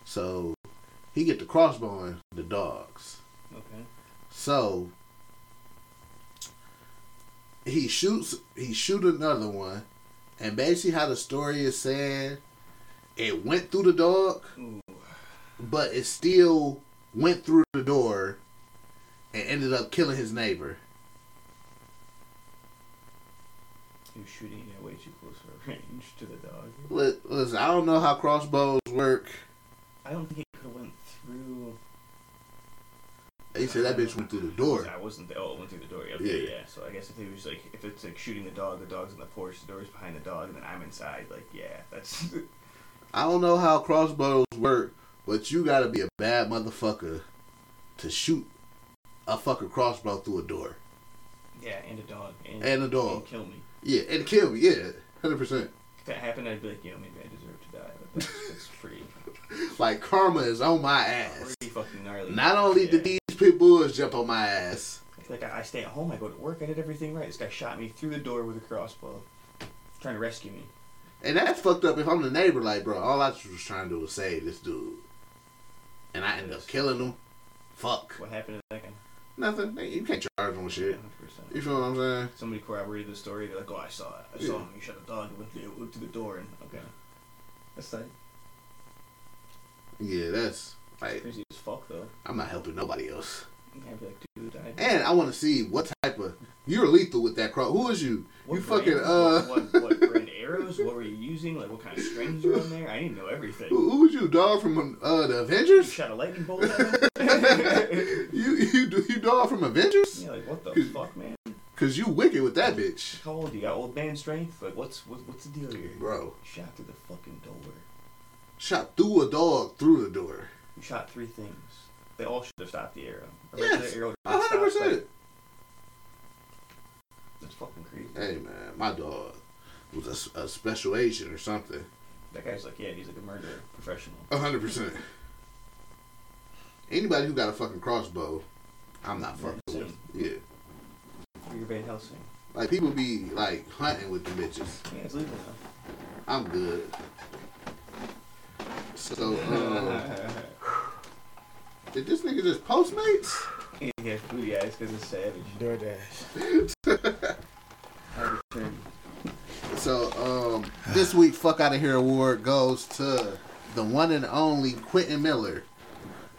So he get the crossbow crossbowing the dogs. Okay. So he shoots he shoot another one and basically how the story is saying it went through the dog Ooh. but it still went through the door and ended up killing his neighbor. You're shooting at way too close a range to the dog. Listen, I don't know how crossbows work. I don't think it could have went through. They said that bitch went through the door. I wasn't there. Oh, it went through the door. Okay, Yeah. yeah. So I guess if it was like, if it's like shooting the dog, the dog's on the porch, the door's behind the dog, and then I'm inside. Like, yeah, that's. I don't know how crossbows work, but you gotta be a bad motherfucker to shoot a fucking crossbow through a door. yeah, and a dog. And, And a dog. And kill me. Yeah, and kill me, yeah. Hundred percent. If that happened, I'd be like, know, maybe I deserve to die. But that's, that's pretty, Like karma is on my ass. pretty fucking gnarly. Not only Yeah. did these pit bulls jump on my ass, like I, I stay at home, I go to work, I did everything right. This guy shot me through the door with a crossbow, trying to rescue me. and that's fucked up. If I'm the neighbor, like bro, all I was trying to do was save this dude, and I end up killing him. Fuck. What happened to that guy? Nothing. You can't charge him with shit. 100%. You feel what I'm saying? Somebody corroborated the story. They're like, "Oh, I saw it. I saw Yeah. him. He shot a dog. Went through, went through the door, and okay, that's like Yeah, that's like crazy as fuck, though. I'm not helping nobody else. Be like, dude, I. And I want to see what type of you're lethal with that cross. Who is you? What you brand- fucking uh. What, what, what brand arrows? What were you using? Like, what kind of strings were in there? I didn't know everything. Who, who was you, dog from uh the Avengers? You shot a lightning bolt you you do you dog from Avengers? yeah, like what the fuck, man? Cause you wicked with that bitch, How old you got? Old man strength? Like, what's what, what's the deal here? bro. Shot through the fucking door. Shot through a dog through the door. You shot three things. They all should have stopped the arrow. A Yes, arrow a hundred percent. That's fucking crazy. Hey man, my dog was a special agent or something. That guy's like, yeah, he's like a murderer professional. A hundred percent. Anybody who got a fucking crossbow, I'm not fucking with. Yeah, You're Van Helsing. like people be like hunting with the bitches. Yeah, it's legal now. I'm good. So, um, did this nigga just Postmates? yeah, booty eyes because it's savage. DoorDash. So, um, this week, Fuck Out of Here award goes to the one and only Quentin Miller.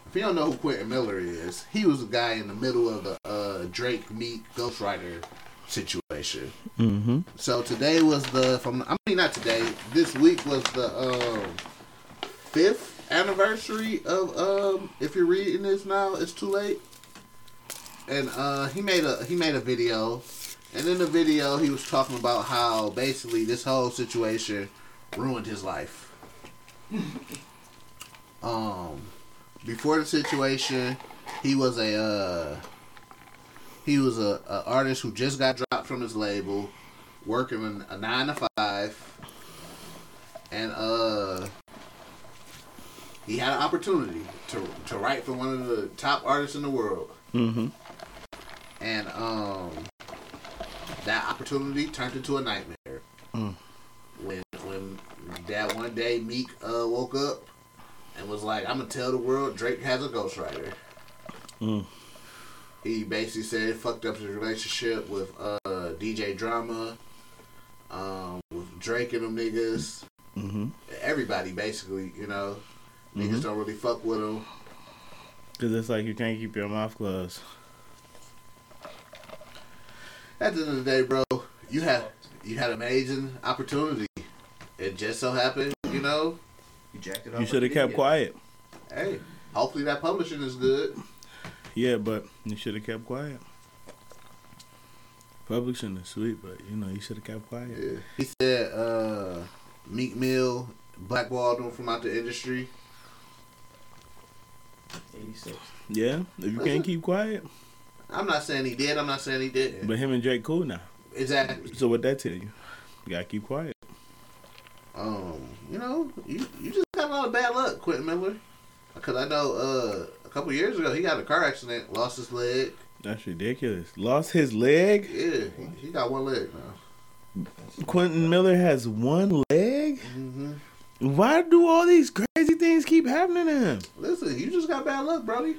If you don't know who Quentin Miller is, he was the guy in the middle of the uh, Drake Meek Ghostwriter situation. Mm-hmm. So today was the from I mean not today. This week was the um, fifth anniversary of um. If you're reading this now, it's too late. And uh, he made a he made a video, and in the video he was talking about how basically this whole situation ruined his life. um, before the situation, he was a uh, he was a, a artist who just got dropped from his label, working in a nine to five, and uh, he had an opportunity to to write for one of the top artists in the world, Mm-hmm. and um, that opportunity turned into a nightmare. Mm. When when that one day Meek uh, woke up and was like, "I'm gonna tell the world Drake has a ghostwriter." Mm. He basically said it fucked up his relationship with uh, DJ Drama, um, with Drake and them niggas. Mm-hmm. Everybody basically, you know, niggas Mhm. don't really fuck with him. Cause it's like you can't keep your mouth closed. At the end of the day, bro, you had you had an amazing opportunity. It just so happened, you know. You jacked it up. You should have kept quiet. Hey, hopefully that publishing is good. Yeah, but you should have kept quiet. Publishing is sweet, but you know you should have kept quiet. Yeah. He said uh, Meek Mill blackballed him from out the industry. 86. Yeah, if you can't keep quiet. I'm not saying he did. I'm not saying he didn't. But him and Drake cool now. Exactly. So what that tell you? You gotta keep quiet. Um, you know, you you just got a lot of bad luck, Quentin Miller. Because I know uh, a couple years ago he got a car accident, lost his leg. That's ridiculous. Lost his leg. Yeah, he, he got one leg now. Quentin Miller has one leg. Why do all these crazy things keep happening to him? Listen, you just got bad luck, Brody.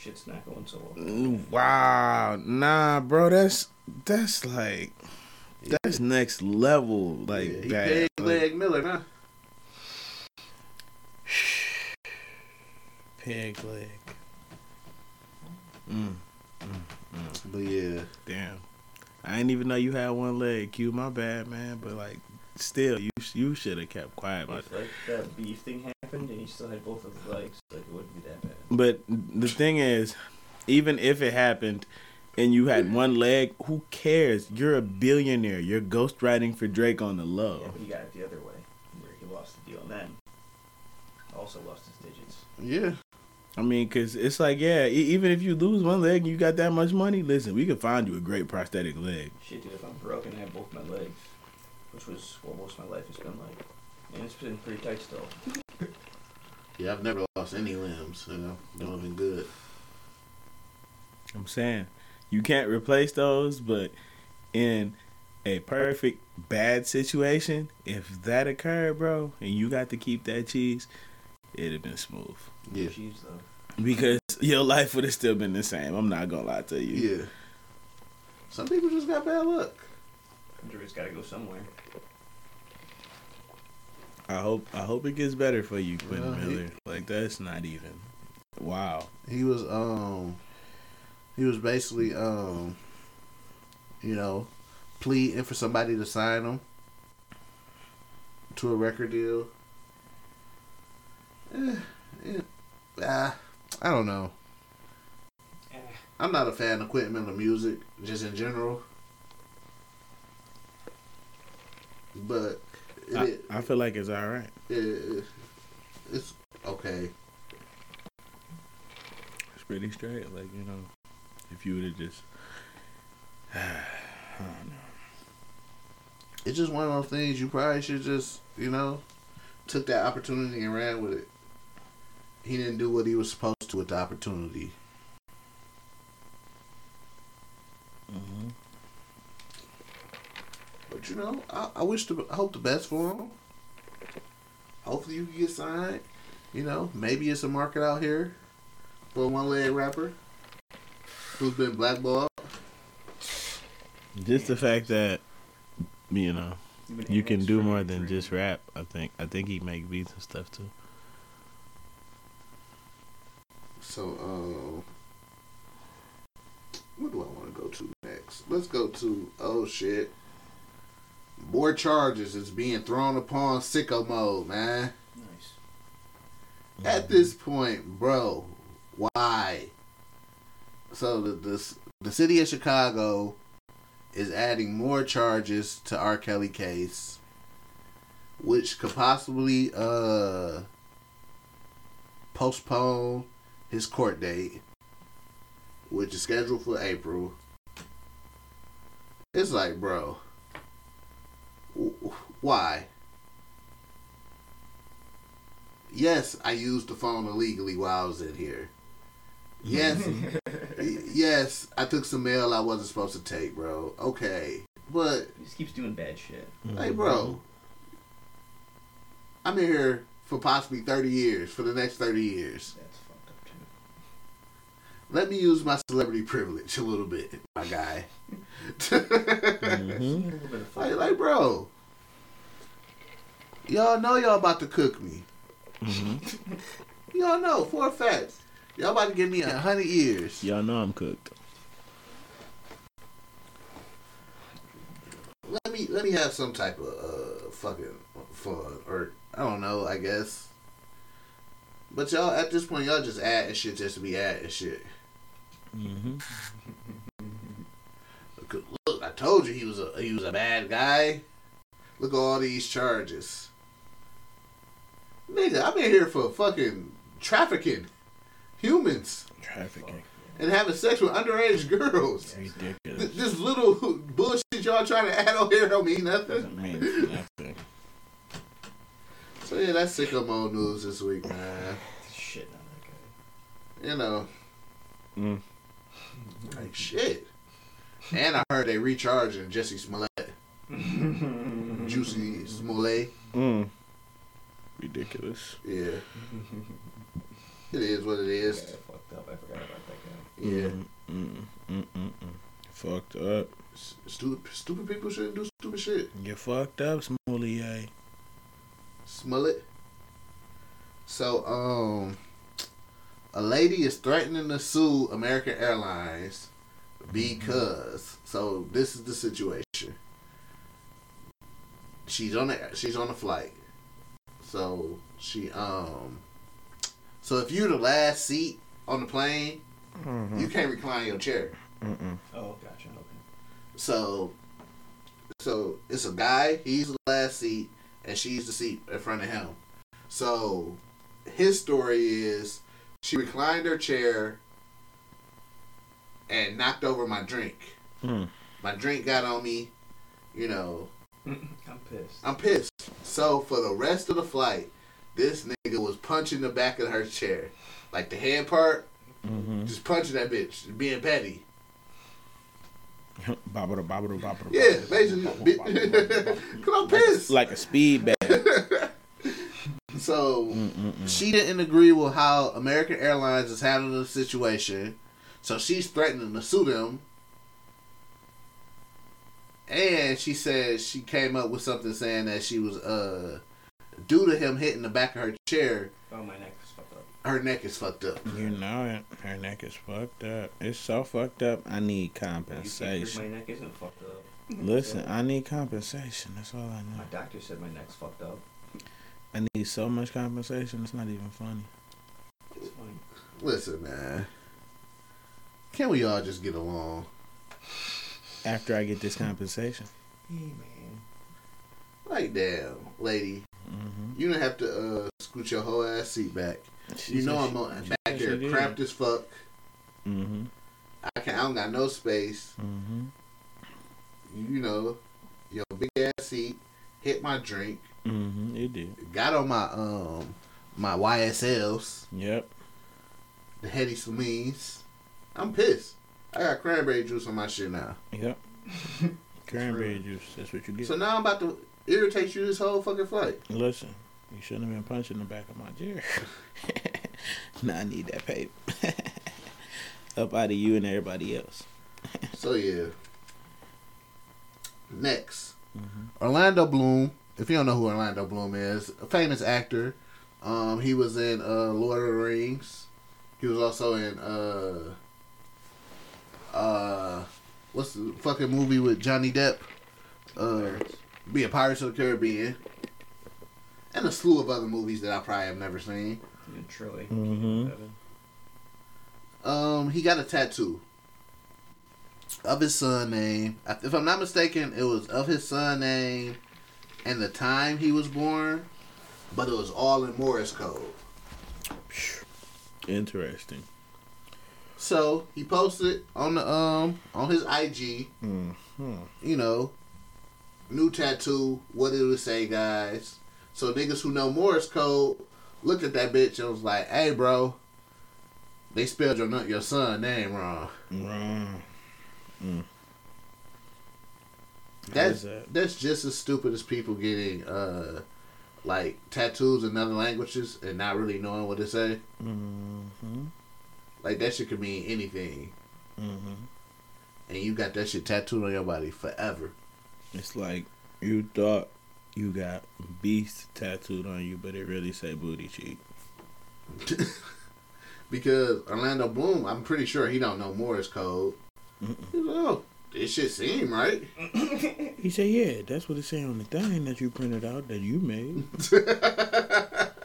Shit's not going so well. Wow, nah, bro, that's that's like that's next level, like Yeah, he bad. peg Like, leg Miller now. Pig leg. Mm, But yeah, damn, I didn't even know you had one leg. Q, my bad, man. But like, still, you you should have kept quiet about If like that beef thing happened and you still had both of his legs, like it wouldn't be that bad. But the thing is, even if it happened and you had one leg, who cares? You're a billionaire. You're ghostwriting for Drake on the low. Yeah, but he got it the other way, where he lost the deal and then also lost his digits. yeah. I mean, cause it's like, yeah, e- even if you lose one leg and you got that much money, listen, we can find you a great prosthetic leg. Shit, dude, if I'm broken, I have both my legs. Which was what most of my life has been like. And it's been pretty tight still. Yeah, I've never lost any limbs. You know, doing been good. I'm saying you can't replace those, but in a perfect bad situation, if that occurred, bro, and you got to keep that cheese, it'd have been smooth. Yeah. Cheese though. Because your life would have still been the same. I'm not gonna lie to you. Yeah. Some people just got bad luck. Injury's got to go somewhere. I hope I hope it gets better for you, Quentin Well, he- Miller. Like that's not even. Wow. He was um he was basically um you know pleading for somebody to sign him to a record deal. Eh, eh, ah, I don't know. I'm not a fan of Quentin Miller music, just in general. But it, I, it, I feel like it's all right. it, it's okay. It's pretty straight. Like you know, if you would have just, I don't know. it's just one of those things you probably should just, you know, took that opportunity and ran with it. He didn't do what he was supposed to with the opportunity. Mm-hmm. But you know, I, I wish the I hope the best for him. Hopefully you get signed. You know, maybe it's a market out here for a one leg rapper who's been blackballed. Just the fact that you know You've you can do more than just rap. I think I think he make beats and stuff too. So, um, what do I want to go to next? Let's go to oh shit. More charges is being thrown upon sicko mode, man. Nice. At this point, bro, why? So the the the city of Chicago is adding more charges to R. Kelly case, which could possibly uh postpone his court date, which is scheduled for April. It's like, bro, w- why? Yes, I used the phone illegally while I was in here. Yes, yes, I took some mail I wasn't supposed to take, bro. Okay, but He just keeps doing bad shit. hey, bro, I'm in here for possibly 30 years, for the next 30 years. That's fucked up too. Let me use my celebrity privilege a little bit, my guy. Mm-hmm. A little bit of fuck. like, like, bro, y'all know y'all about to cook me. Mm-hmm. Y'all know for a fact. Y'all about to give me a hundred years. Y'all know I'm cooked. Let me let me have some type of uh fucking fun or I don't know. I guess. But y'all at this point y'all just adding shit just to be adding shit. Mm-hmm. Look, look, I told you he was a he was a bad guy. Look at all these charges. Nigga, I'm in here for fucking trafficking humans Trafficking. and having sex with underage girls. Ridiculous. This little bullshit y'all trying to add on here don't mean nothing. Doesn't mean nothing. So yeah, that's sicko mode news this week, man. Shit on that guy. You know, Mm. Like shit. And I heard they recharging Jussie Smollett, Juicy Smollett. Mm. Ridiculous. Yeah, it is what it That is. guy fucked up. I forgot about that guy. Yeah, Mm, mm, mm, mm, mm. Fucked up. Stupid, stupid people shouldn't do stupid shit. You fucked up, Smollier. Smollett. So, um, a lady is threatening to sue American Airlines because. So this is the situation. She's on the she's on a flight. So she um. So if you're the last seat on the plane, you can't recline your chair. Mm-mm. Oh, gotcha. Okay. So, so it's a guy. He's the last seat, and she's the seat in front of him. So, his story is she reclined her chair and knocked over my drink. Hmm. My drink got on me. You know, I'm pissed. I'm pissed. So for the rest of the flight, this nigga was punching the back of her chair, like the hand part, Mm-hmm. just punching that bitch, being petty. Bobble, bobble, bobble. Yeah, basically. Cause I'm pissed. Like a speed bag. So she didn't agree with how American Airlines is handling the situation. So she's threatening to sue them. And she said she came up with something saying that she was uh due to him hitting the back of her chair, Oh, my neck is fucked up. her neck is fucked up. You know it. Her neck is fucked up. It's so fucked up. I need You think my compensation. neck isn't fucked up? Listen, I need compensation. That's all I know. My doctor said my neck's fucked up. I need so much compensation. It's not even funny. It's fine. Listen, man. Can we all just get along? After I get this compensation. Hey, man. Like damn, lady. Mm-hmm. You don't have to uh scoot your whole ass seat back. you know I'm on, back there cramped as fuck. Mm-hmm. I can I don't got no space. Mm-hmm. You know, your big ass seat hit my drink. Mm-hmm. It did. Got on my um my YSLs, Yep. the Hedi Slimanes. I'm pissed. I got cranberry juice on my shit now. Yep. Cranberry juice. That's what you get. So now I'm about to irritate you this whole fucking flight. Listen, you shouldn't have been punching the back of my chair. now I need that paper. Up out of you and everybody else. So yeah. Next, Mhm. Orlando Bloom. If you don't know who Orlando Bloom is, a famous actor. Um, he was in uh, Lord of the Rings. He was also in uh, uh, what's the fucking movie with Johnny Depp? Uh, be a Pirates of the Caribbean, and a slew of other movies that I probably have never seen. Truly. Troy. Mhm. Um, he got a tattoo of his son name. If I'm not mistaken, it was of his son name and the time he was born, but it was all in Morse code. Interesting. So he posted on the um on his IG, Mm-hmm. you know, new tattoo. What did it say, guys? So niggas who know Morse code looked at that bitch and was like, "Hey, bro, they spelled your your son name wrong." Wrong. Mm. That's that? that's just as stupid as people getting uh like tattoos in other languages and not really knowing what to say. Mm-hmm. Like that shit could mean anything, Mm-hmm. and you got that shit tattooed on your body forever. It's like you thought you got beast tattooed on you, but it really say booty cheek. because Orlando Bloom, I'm pretty sure he don't know Morse code. He's like, oh, this should seem right. He said, "Yeah, that's what it say on the thing that you printed out that you made."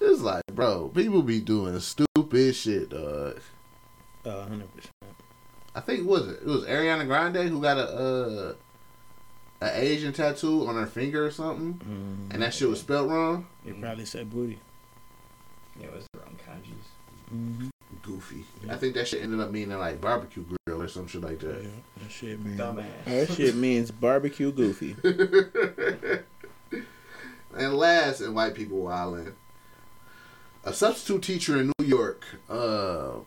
It's like, bro, people be doing stupid shit, dog. Uh, hundred percent. I think was it it was Ariana Grande who got a uh a Asian tattoo on her finger or something, Mm-hmm. and that shit was spelled wrong. It probably said booty. Yeah, it was the wrong kanjis. Mm-hmm. Goofy. I think that shit ended up meaning like barbecue grill or some shit like Yeah, that. that shit means Dumbass. that shit means barbecue goofy. and last, in white people wildin', a substitute teacher in New York. Uh,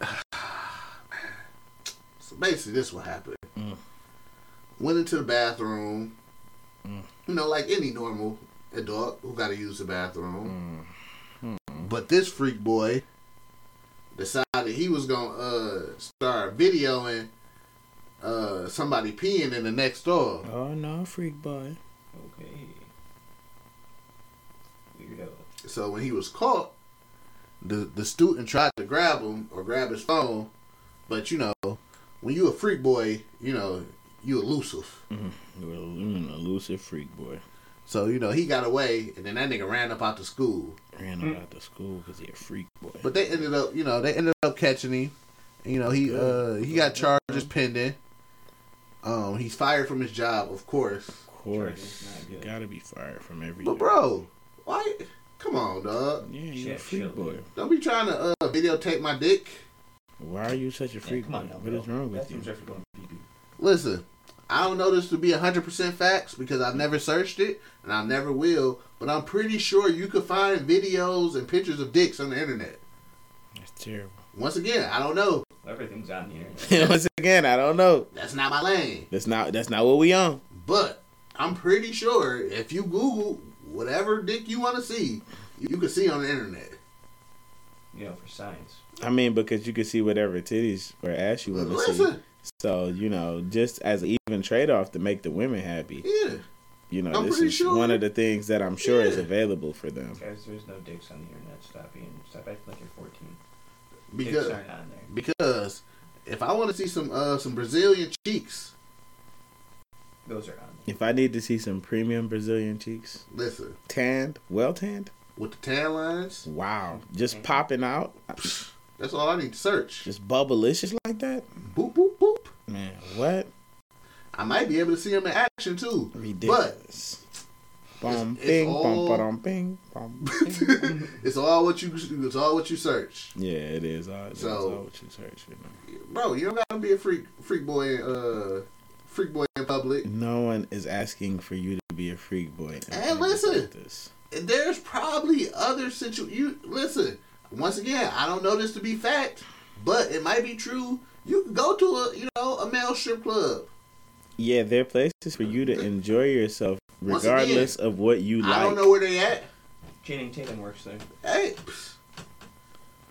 so basically, this what happened. Mm. Went into the bathroom. Mm. You know, like any normal adult who got to use the bathroom. Mm. But this freak boy decided he was gonna uh, start videoing uh, somebody peeing in the next door. Oh no, freak boy. Okay. Weirdo. So when he was caught, the the student tried to grab him or grab his phone, but you know, when you a freak boy, you know you elusive. You're an elusive freak boy. So you know he got away, and then that nigga ran up out the school. Ran up out the school because he a freak boy. But they ended up, you know, they ended up catching him. You know, he uh he got charges pending. Um, he's fired from his job, of course. Of course, you gotta be fired from every. But bro, why? Come on, dog. yeah, you a Shit, freak boy. Don't be trying to uh, videotape my dick. Why are you such a Yeah, freak come boy? on now, what bro. is wrong with you? Bathrooms are for going to people. Listen, I don't know this to be 100% facts because I've never searched it and I never will, but I'm pretty sure you could find videos and pictures of dicks on the internet. That's terrible. Once again, I don't know. Everything's on here. Once again, I don't know. That's not my lane. That's not that's not what we on. But I'm pretty sure if you Google whatever dick you want to see, you can see on the internet. You know, for science. I mean, because you can see whatever titties or ass you want to see. Listen, So you know, just as an even trade off to make the women happy. yeah. You know, I'm this is sure. one of the things that I'm sure is available for them. Guys, there's no dicks on the internet. Stop being, stop acting like you're 14. Because dicks aren't on there. because if I want to see some uh some Brazilian cheeks, Those are on If I need to see some premium Brazilian cheeks, listen, tanned, well tanned, with the tan lines, wow, just popping out, that's all I need to search. just bubblicious like that, Boop boop boop. Man. What I might be able to see him in action too. ridiculous? Bum it's bing, all- bum bing, bum. bing. It's all what you it's all what you search. yeah, it is. All, it's So- all what you search. You know. Bro, you don't gotta be a freak freak boy uh freak boy in public. No one is asking for you to be a freak boy. And listen. like. There's probably other situ you listen, once again, I don't know this to be fact, but it might be true. You can go to a you know, a male strip club. Yeah, there are places for you to enjoy yourself, Once again, regardless of what you like. I don't know where they at. Channing Tatum works there. Hey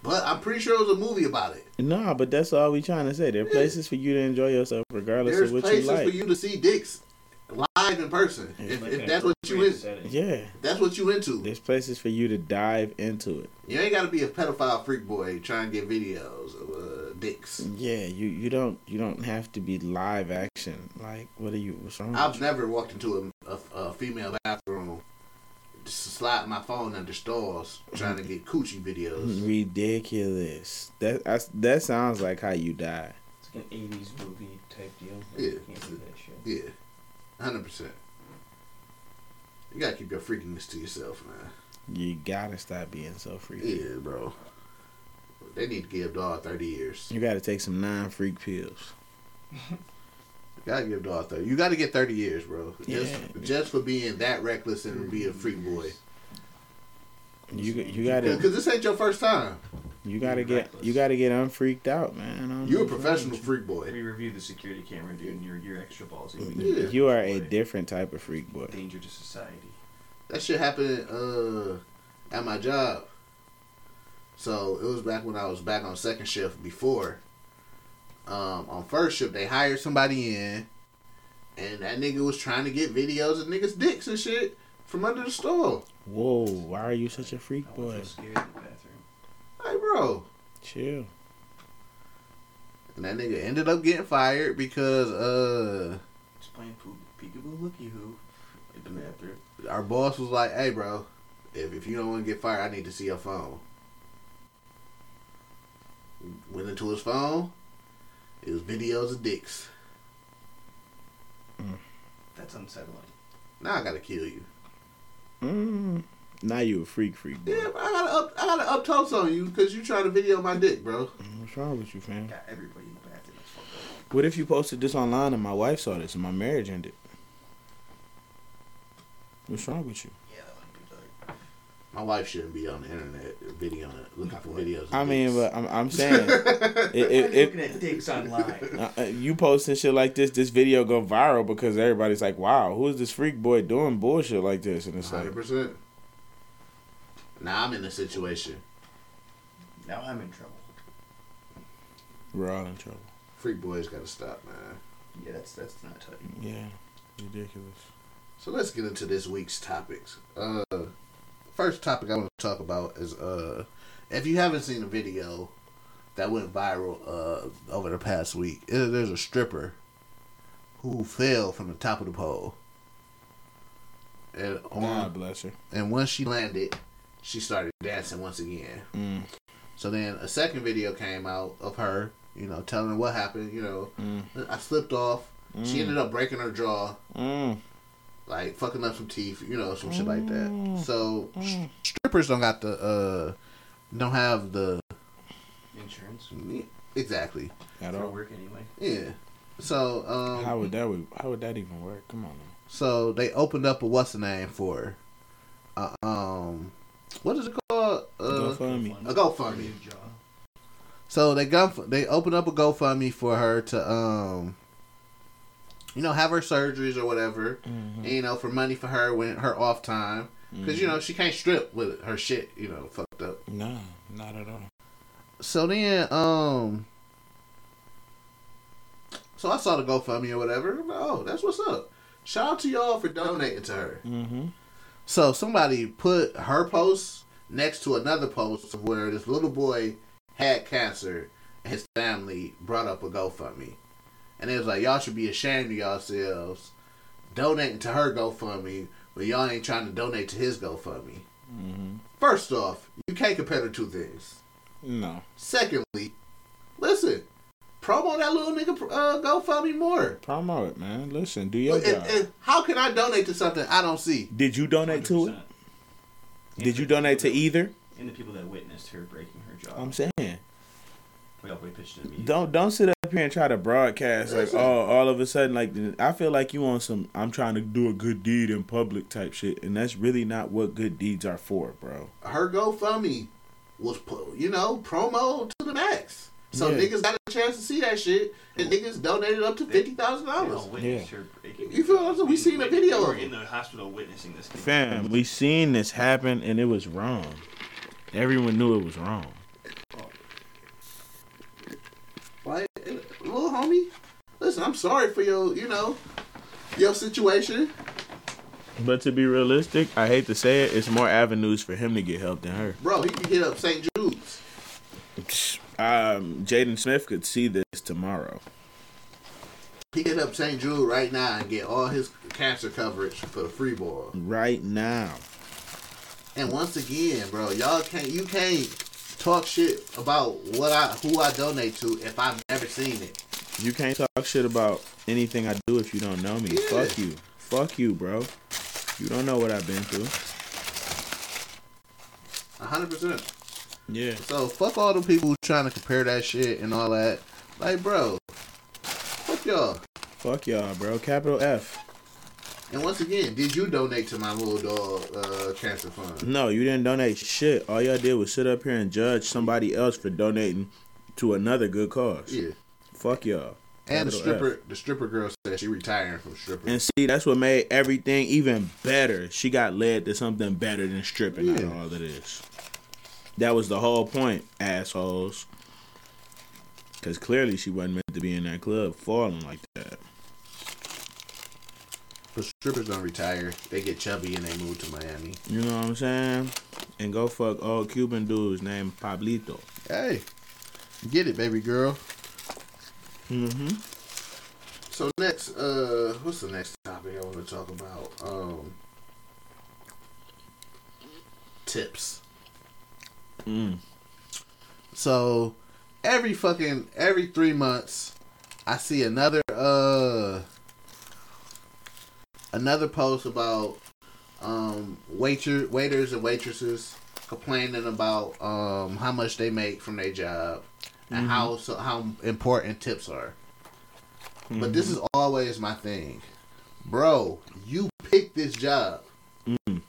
but I'm pretty sure it was a movie about it. No, but that's all we trying to say. There are places for you to enjoy yourself, regardless There's of what you like. There's places like. for you to see dicks live in person. If, Like if that's what you great in. Yeah, that's what you into. there's places for you to dive into it. You ain't gotta be a pedophile freak boy trying to get videos of uh, dicks. Yeah, you you don't you don't have to be live action. Like, what are you? What's wrong? I've with you? never walked into a, a, a female bathroom, just slide my phone under stalls trying to get coochie videos. Ridiculous. That that's, that sounds like how you die. It's like an 80s movie type deal. Yeah. You can't do that shit. Yeah, hundred percent. You gotta keep your freakiness to yourself, man. You gotta stop being so freaky. Yeah, bro. They need to give dog thirty years. You gotta take some non-freak pills. Gotta give dog thirty. You gotta get thirty years, bro. Just Yeah. just for being that reckless and be a freak boy. You you gotta Because this ain't your first time. you gotta get you gotta get unfreaked out, man. I don't You a know. professional freak boy. We reviewed the security camera, dude, and you're, you're extra ballsy. Yeah. You are a different type of freak boy. Danger to society. That shit happened uh, at my job. So it was back when I was back on second shift before. Um, on first shift, they hired somebody in, and that nigga was trying to get videos of niggas' dicks and shit from under the store. Whoa, why are you such a freak I boy? was so scared in the bathroom. Hey, bro. Chill. And that nigga ended up getting fired because uh, Just playing poo- peekaboo looky who in the bathroom. our boss was like, "Hey, bro, if, if you don't want to get fired, I need to see your phone." Went into his phone. It was videos of dicks. That's unsettling. Now I gotta kill you. Mm. Now you a freak freak boy. Yeah, I gotta up, I gotta up toast on you because you trying to video my dick, bro. What's wrong with you, fam? Got everybody in the bathroom. That's fucked up. What if you posted this online and my wife saw this and my marriage ended? What's wrong with you? Yeah, that wouldn't be good. My wife shouldn't be on the internet video looking for videos. I mean, dicks. but I'm, I'm saying, Why it, you it, looking at dicks online. uh, you posting shit like this, this video go viral because everybody's like, "Wow, who is this freak boy doing bullshit like this?" And it's like, hundred percent. Now I'm in a situation. now I'm in trouble. we're all in trouble. Freak boys gotta stop, man. Yeah, that's that's not tight. Yeah, ridiculous. So let's get into this week's topics. Uh, first topic I want to talk about is uh, if you haven't seen a video that went viral uh over the past week, uh, there's a stripper who fell from the top of the pole, and on, God bless her. and once she landed, she started dancing once again. Mm, So then a second video came out of her, you know, telling her what happened. You know, mm, I slipped off. She Mm. ended up breaking her jaw mm. Like fucking up some teeth, you know, some shit like that. Mm. So st- strippers don't got the uh don't have the Insurance. exactly. At For all. work anyway. Yeah. So um, How would that would how would that even work? Come on. Now. So they opened up a what's the name for? Uh, um, what is it called? Uh, GoFundMe. A GoFundMe. So they go they opened up a GoFundMe for her to um, you know, have her surgeries or whatever, Mm-hmm. and, you know, for money for her when her off time, because you know she can't strip with her shit, you know, fucked up. No, not at all. So then, um, so I saw the GoFundMe or whatever. Oh, that's what's up. Shout out to y'all for donating to her. Mm-hmm. So somebody put her post next to another post where this little boy had cancer and his family brought up a GoFundMe. And it was like, y'all should be ashamed of yourselves donating to her GoFundMe, but y'all ain't trying to donate to his GoFundMe. Mm-hmm. First off, you can't compare the two things. No. Secondly, listen, promo that little nigga uh, GoFundMe more. Promo it, man. Listen, do your And, job. and how can I donate to something I don't see? Did you donate to it? Did you donate to either? And the people that witnessed her breaking her jaw. I'm saying. We all we pitched it to me. Don't don't sit up here and try to broadcast like oh all of a sudden like I feel like you on some I'm trying to do a good deed in public type shit and that's really not what good deeds are for, bro. her GoFundMe was, you know, promo to the max. So Yeah. niggas got a chance to see that shit, and niggas donated up to fifty thousand dollars. all witnessed her breaking You feel what We seen a video We were of in the hospital witnessing this. thing. Fam, we seen this happen and it was wrong. Everyone knew it was wrong. Like, eh, little homie, listen, I'm sorry for your, you know, your situation. But to be realistic, I hate to say it, it's more avenues for him to get help than her. Bro, he can hit up St. Jude's. Um, Jaden Smith could see this tomorrow. He can hit up St. Jude right now and get all his cancer coverage for the free ball. Right now. And once again, bro, y'all can't you can't talk shit about what I who I donate to if I've never seen it. You can't talk shit about anything I do if you don't know me. Yeah. Fuck you. Fuck you, bro. You don't know what I've been through. hundred percent. Yeah. So fuck all the people trying to compare that shit and all that. Like, bro, fuck y'all. Fuck y'all, bro. Capital F. And once again, did you donate to my little dog uh, cancer fund? No, you didn't donate shit. All y'all did was sit up here and judge somebody else for donating to another good cause. Yeah. Fuck y'all. And the Capital F. stripper, the stripper girl said she retiring from stripping. And see, that's what made everything even better. She got led to something better than stripping out of all of this. That was the whole point, assholes. Because clearly she wasn't meant to be in that club falling like that. But strippers don't retire. They get chubby and they move to Miami. You know what I'm saying? And go fuck old Cuban dudes named Pablito. Hey, get it, baby girl. Mm-hmm. So next, uh, what's the next topic I want to talk about? Um, tips. Mm. So every fucking every three months, I see another uh another post about um waiter waiters and waitresses complaining about um how much they make from their job and Mhm. how so how important tips are. But this is always my thing, bro. You picked this job. Mm.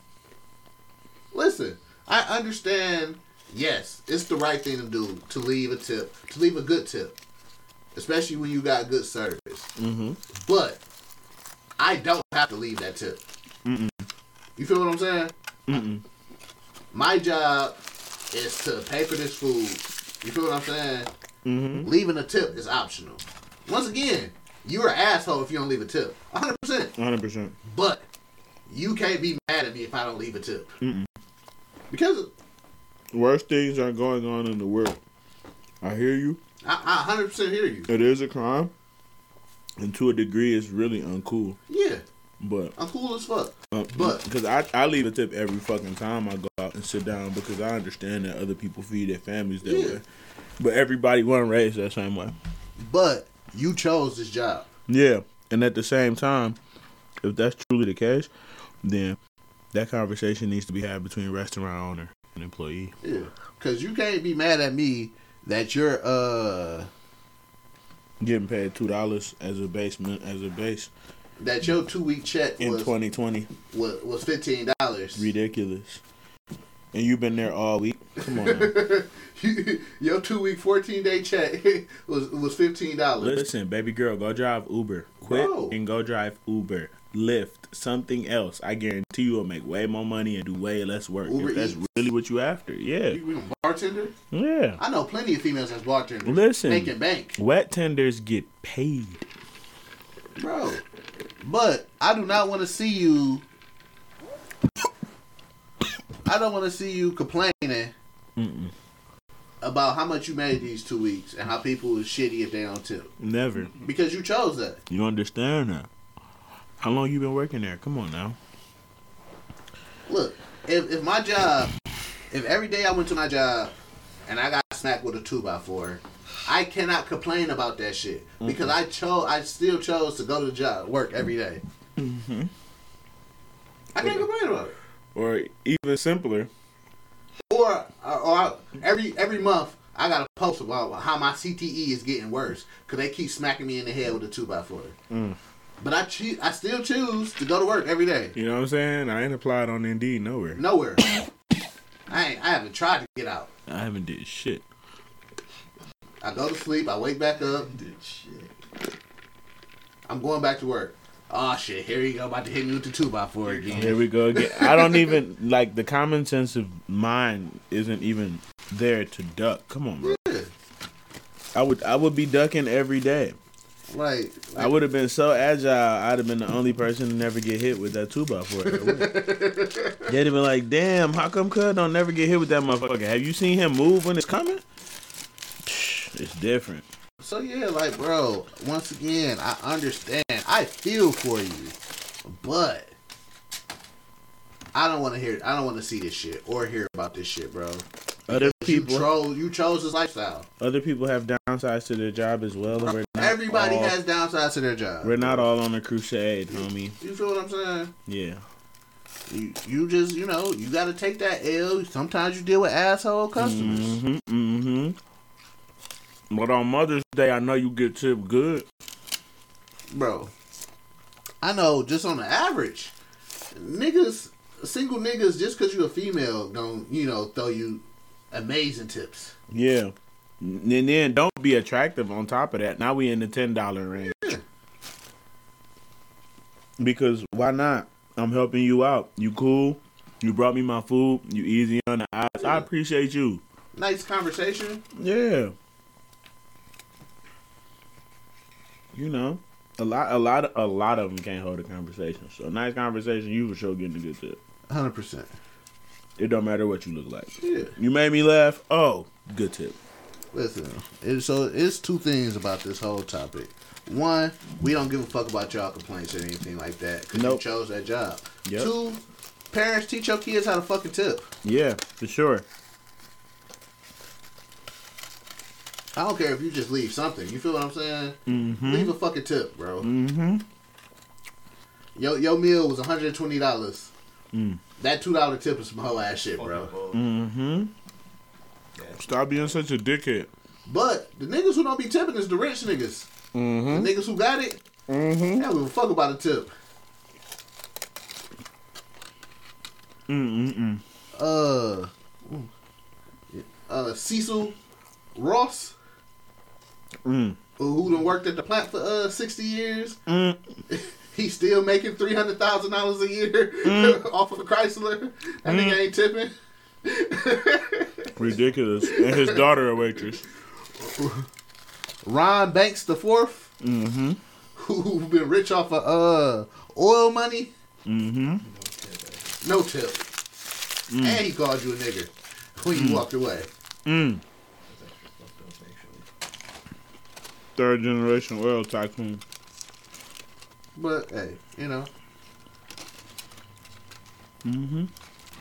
Listen, I understand. Yes, it's the right thing to do to leave a tip, to leave a good tip, especially when you got good service. Mm-hmm. But I don't have to leave that tip. Mm-mm. You feel what I'm saying? Mm-mm. My job is to pay for this food. You feel what I'm saying? Mm-hmm. Leaving a tip is optional. Once again, you're an asshole if you don't leave a tip. 100%. 100%. But you can't be mad at me if I don't leave a tip. Mm-mm. Because Worst things are going on in the world. I hear you. I, I 100% hear you. It is a crime. And to a degree, it's really uncool. Yeah, But I'm cool as fuck. Uh, But- because I, I leave a tip every fucking time I go out and sit down because I understand that other people feed their families that Yeah. way. But everybody wasn't raised that same way. But you chose this job. Yeah, and at the same time, if that's truly the case, then that conversation needs to be had between restaurant owner and employee. Yeah. Because you can't be mad at me that you're, uh, Getting paid two dollars as a basement as a base That your two week check in 2020. was was fifteen dollars. Ridiculous. And you've been there all week. Come on. Your two week fourteen day check was was fifteen dollars. Listen, baby girl, go drive Uber. Quit Bro. and go drive Uber. Lyft, something else. I guarantee you will make way more money and do way less work. Uber if that's Eats. really what you after. Yeah. You bartender? Yeah. I know plenty of females as bartenders. Listen. making bank, Wet tenders get paid. bro. But I do not want to see you. I don't want to see you complaining Mm-mm. about how much you made these two weeks and how people is shitty if they don't tip Never. because you chose that. You understand that? How long you been working there? Come on now. Look, if if my job, if every day I went to my job and I got smacked with a two by four, I cannot complain about that shit because I chose. I still chose to go to the job, work every day. Mm-hmm. I can't complain about it. Or even simpler. Or or, or I- every every month I got to post about how my CTE is getting worse because they keep smacking me in the head with a two by four. Mm. But I choo- I still choose to go to work every day. You know what I'm saying? I ain't applied on Indeed nowhere. Nowhere. I ain't, I haven't tried to get out. I haven't did shit. I go to sleep. I wake back up. I'm going back to work. Oh shit! Here you go, about to hit me with the two by four again. Here we go again. I don't even like the common sense of mine isn't even there to duck. Come on, bro. Yeah. I would I would be ducking every day. Like, I would have been so agile. I'd have been the only person to never get hit with that two by four. They'd have been like, "Damn, how come Cud don't never get hit with that motherfucker? Have you seen him move when it's coming? It's different." So yeah, like bro, once again, I understand. I feel for you. But I don't want to hear I don't want to see this shit or hear about this shit, bro. Other you people, troll you chose this lifestyle. other people have downsides to their job as well. and we're not Everybody all- has downsides to their job. We're not all on a crusade, homie. You feel what I'm saying? Yeah. You, you just you know you got to take that L. Sometimes you deal with asshole customers. Mm-hmm. Mm-hmm. But on Mother's Day, I know you get tipped good. bro. I know just on the average, niggas, single niggas, just because you're a female, don't you know throw you amazing tips. Yeah. And then don't be attractive on top of that. Now we in the ten dollar range. Because why not? I'm helping you out. You cool. You brought me my food. You easy on the eyes. I appreciate you. Nice conversation. Yeah. You know, a lot, a lot, of, a lot of them can't hold a conversation. So nice conversation, you for sure getting a good tip. Hundred percent. It don't matter what you look like. Yeah. You made me laugh. Oh, good tip. Listen, it, so it's two things about this whole topic. One, we don't give a fuck about y'all complaints or anything like that because Nope. you chose that job. Yep. Two, parents teach your kids how to fucking tip. Yeah, for sure. I don't care if you just leave something. You feel what I'm saying? Mm-hmm. Leave a fucking tip, bro. Mm-hmm. Your your meal was 120 dollars. Mm. That two dollar tip is some whole ass shit, bro. Mm-hmm. Stop being such a dickhead. But the niggas who don't be tipping is the rich niggas. Mm-hmm. The niggas who got it, Mm-hmm. they don't give a fuck about a tip. Mm-mm-mm. Uh, uh, Cecil Ross, Mm. who done worked at the plant for uh 60 years, Mm. he's still making three hundred thousand dollars a year Mm. off of a Chrysler. That nigga ain't tipping. Ridiculous. And his daughter a waitress. Ron Banks the fourth, Mm-hmm. who been rich off of uh oil money, Mm-hmm. no tip, Mm. and he called you a nigger when you Mm. walked away. Mm. Third generation oil tycoon. But hey, you know Mm-hmm.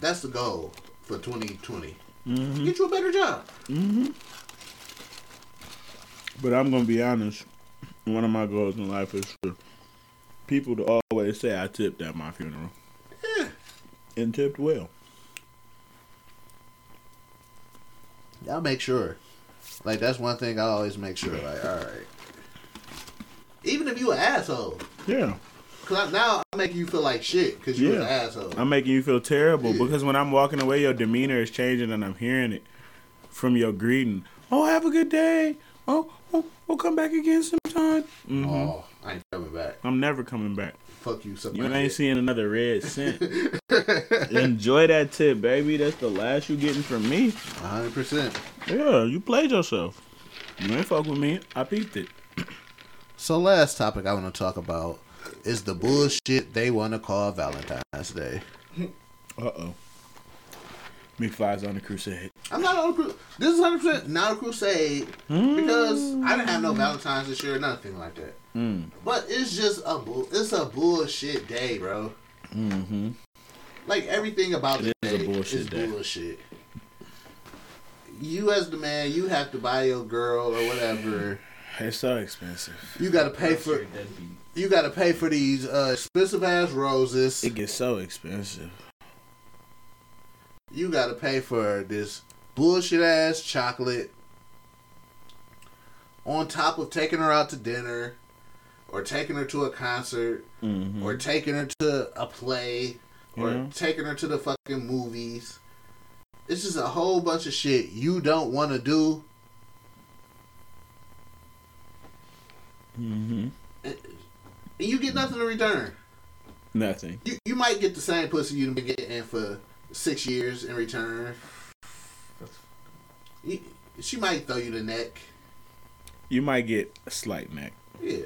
that's the goal for 2020. Mm-hmm. Get you a better job. Mm-hmm. But I'm gonna be honest. One of my goals in life is for people to always say I tipped at my funeral. Yeah. And tipped well. Y'all make sure. Like that's one thing I always make sure. Like, all right, Even if you an asshole. Yeah. Cause I, now I'm making you feel like shit because you Yeah. an asshole. I'm making you feel terrible because when I'm walking away, your demeanor is changing and I'm hearing it from your greeting. Oh, have a good day. Oh, oh we'll come back again sometime. hmm Oh, I ain't coming back. I'm never coming back. Fuck you. Suck You my ain't seeing another red cent. Enjoy that tip, baby. That's the last you getting from me. 100%. Yeah, you played yourself. You ain't fuck with me. I peeped it. So last topic I want to talk about is the bullshit they want to call Valentine's Day. Uh oh. McFly's on the crusade. I'm not on a crusade. This is 100% not a crusade because I didn't have no Valentine's this year or nothing like that. Mm. But it's just a bull. It's a bullshit day, bro. Mm-hmm. Like everything about It the is a day bullshit is day. bullshit. You as the man, you have to buy your girl or whatever. It's so expensive. You got to pay for. You got to pay for these uh, expensive ass roses. It gets so expensive. You got to pay for this bullshit ass chocolate. On top of taking her out to dinner, or taking her to a concert, Mm-hmm. or taking her to a play, or Yeah. taking her to the fucking movies. This is a whole bunch of shit you don't want to do. Mm-hmm. And you get nothing in return. Nothing. You you might get the same pussy you've been getting for six years in return. You- She might throw you the neck. You might get a slight neck. Yeah.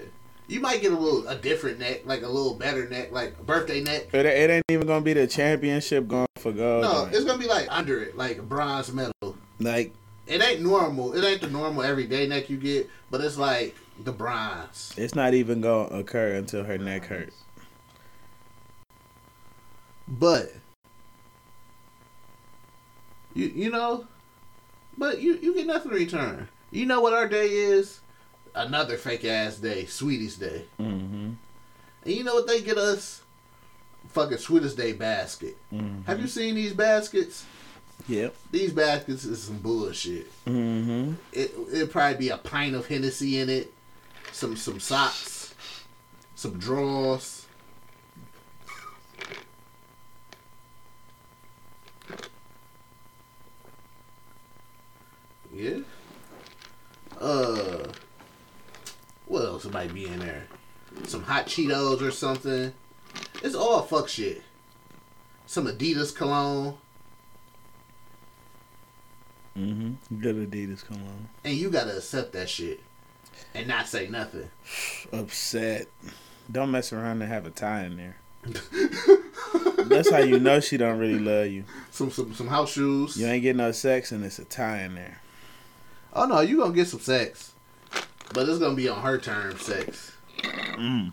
You might get a little a different neck, like a little better neck, like a birthday neck. But it, it ain't even gonna be the championship going for gold. No, it's gonna be like under it, like a bronze medal. like It ain't normal. It ain't the normal everyday neck you get, but it's like the bronze. it's not even gonna occur until her neck hurt. But you you know, but you you get nothing in return. You know what our day is? Another fake ass day, Sweetest Day. Mm-hmm. And you know what they get us? Fucking Sweetest Day basket. Mhm. Have you seen these baskets? Yep. These baskets is some bullshit. Mm-hmm. It it'd probably be a pint of Hennessy in it, some some socks, some drawers. Yeah. Uh, what else might be in there? Some hot Cheetos or something. It's all fuck shit. Some Adidas cologne, Mm-hmm. Good Adidas, on. and you gotta accept that shit and not say nothing. Upset. Don't mess around and have a tie in there. That's how you know she don't really love you. Some some some house shoes. You ain't getting no sex and it's a tie in there. Oh no, you gonna get some sex, but it's gonna be on her terms sex. Mm.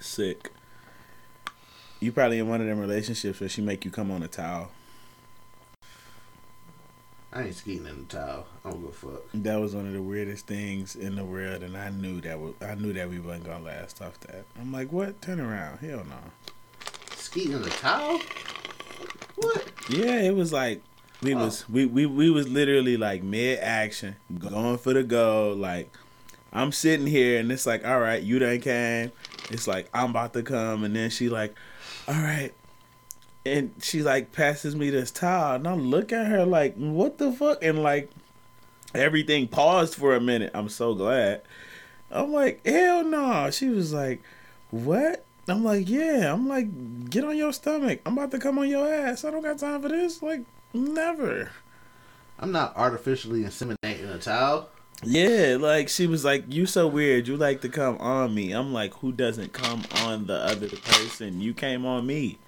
Sick. You probably in one of them relationships where she make you come on a towel. I ain't skeeting in the towel. I don't give a fuck. That was one of the weirdest things in the world, and I knew that was, I knew that we wasn't gonna last off that. I'm like, what? Turn around? Hell no. Skeeting in the towel? What? Yeah, it was like we Oh. was we, we we was literally like mid action, going for the goal. Like I'm sitting here and it's like, all right, you done came. It's like I'm about to come, and then she like, all right, and she like passes me this towel, and I look at her like, what the fuck, and like everything paused for a minute. I'm so glad. I'm like, hell no. She was like, what? I'm like, yeah. I'm like, get on your stomach. I'm about to come on your ass. I don't got time for this. Like, never. I'm not artificially inseminating a towel. Yeah, like she was like, "You so weird. You like to come on me." I'm like, "Who doesn't come on the other person? You came on me."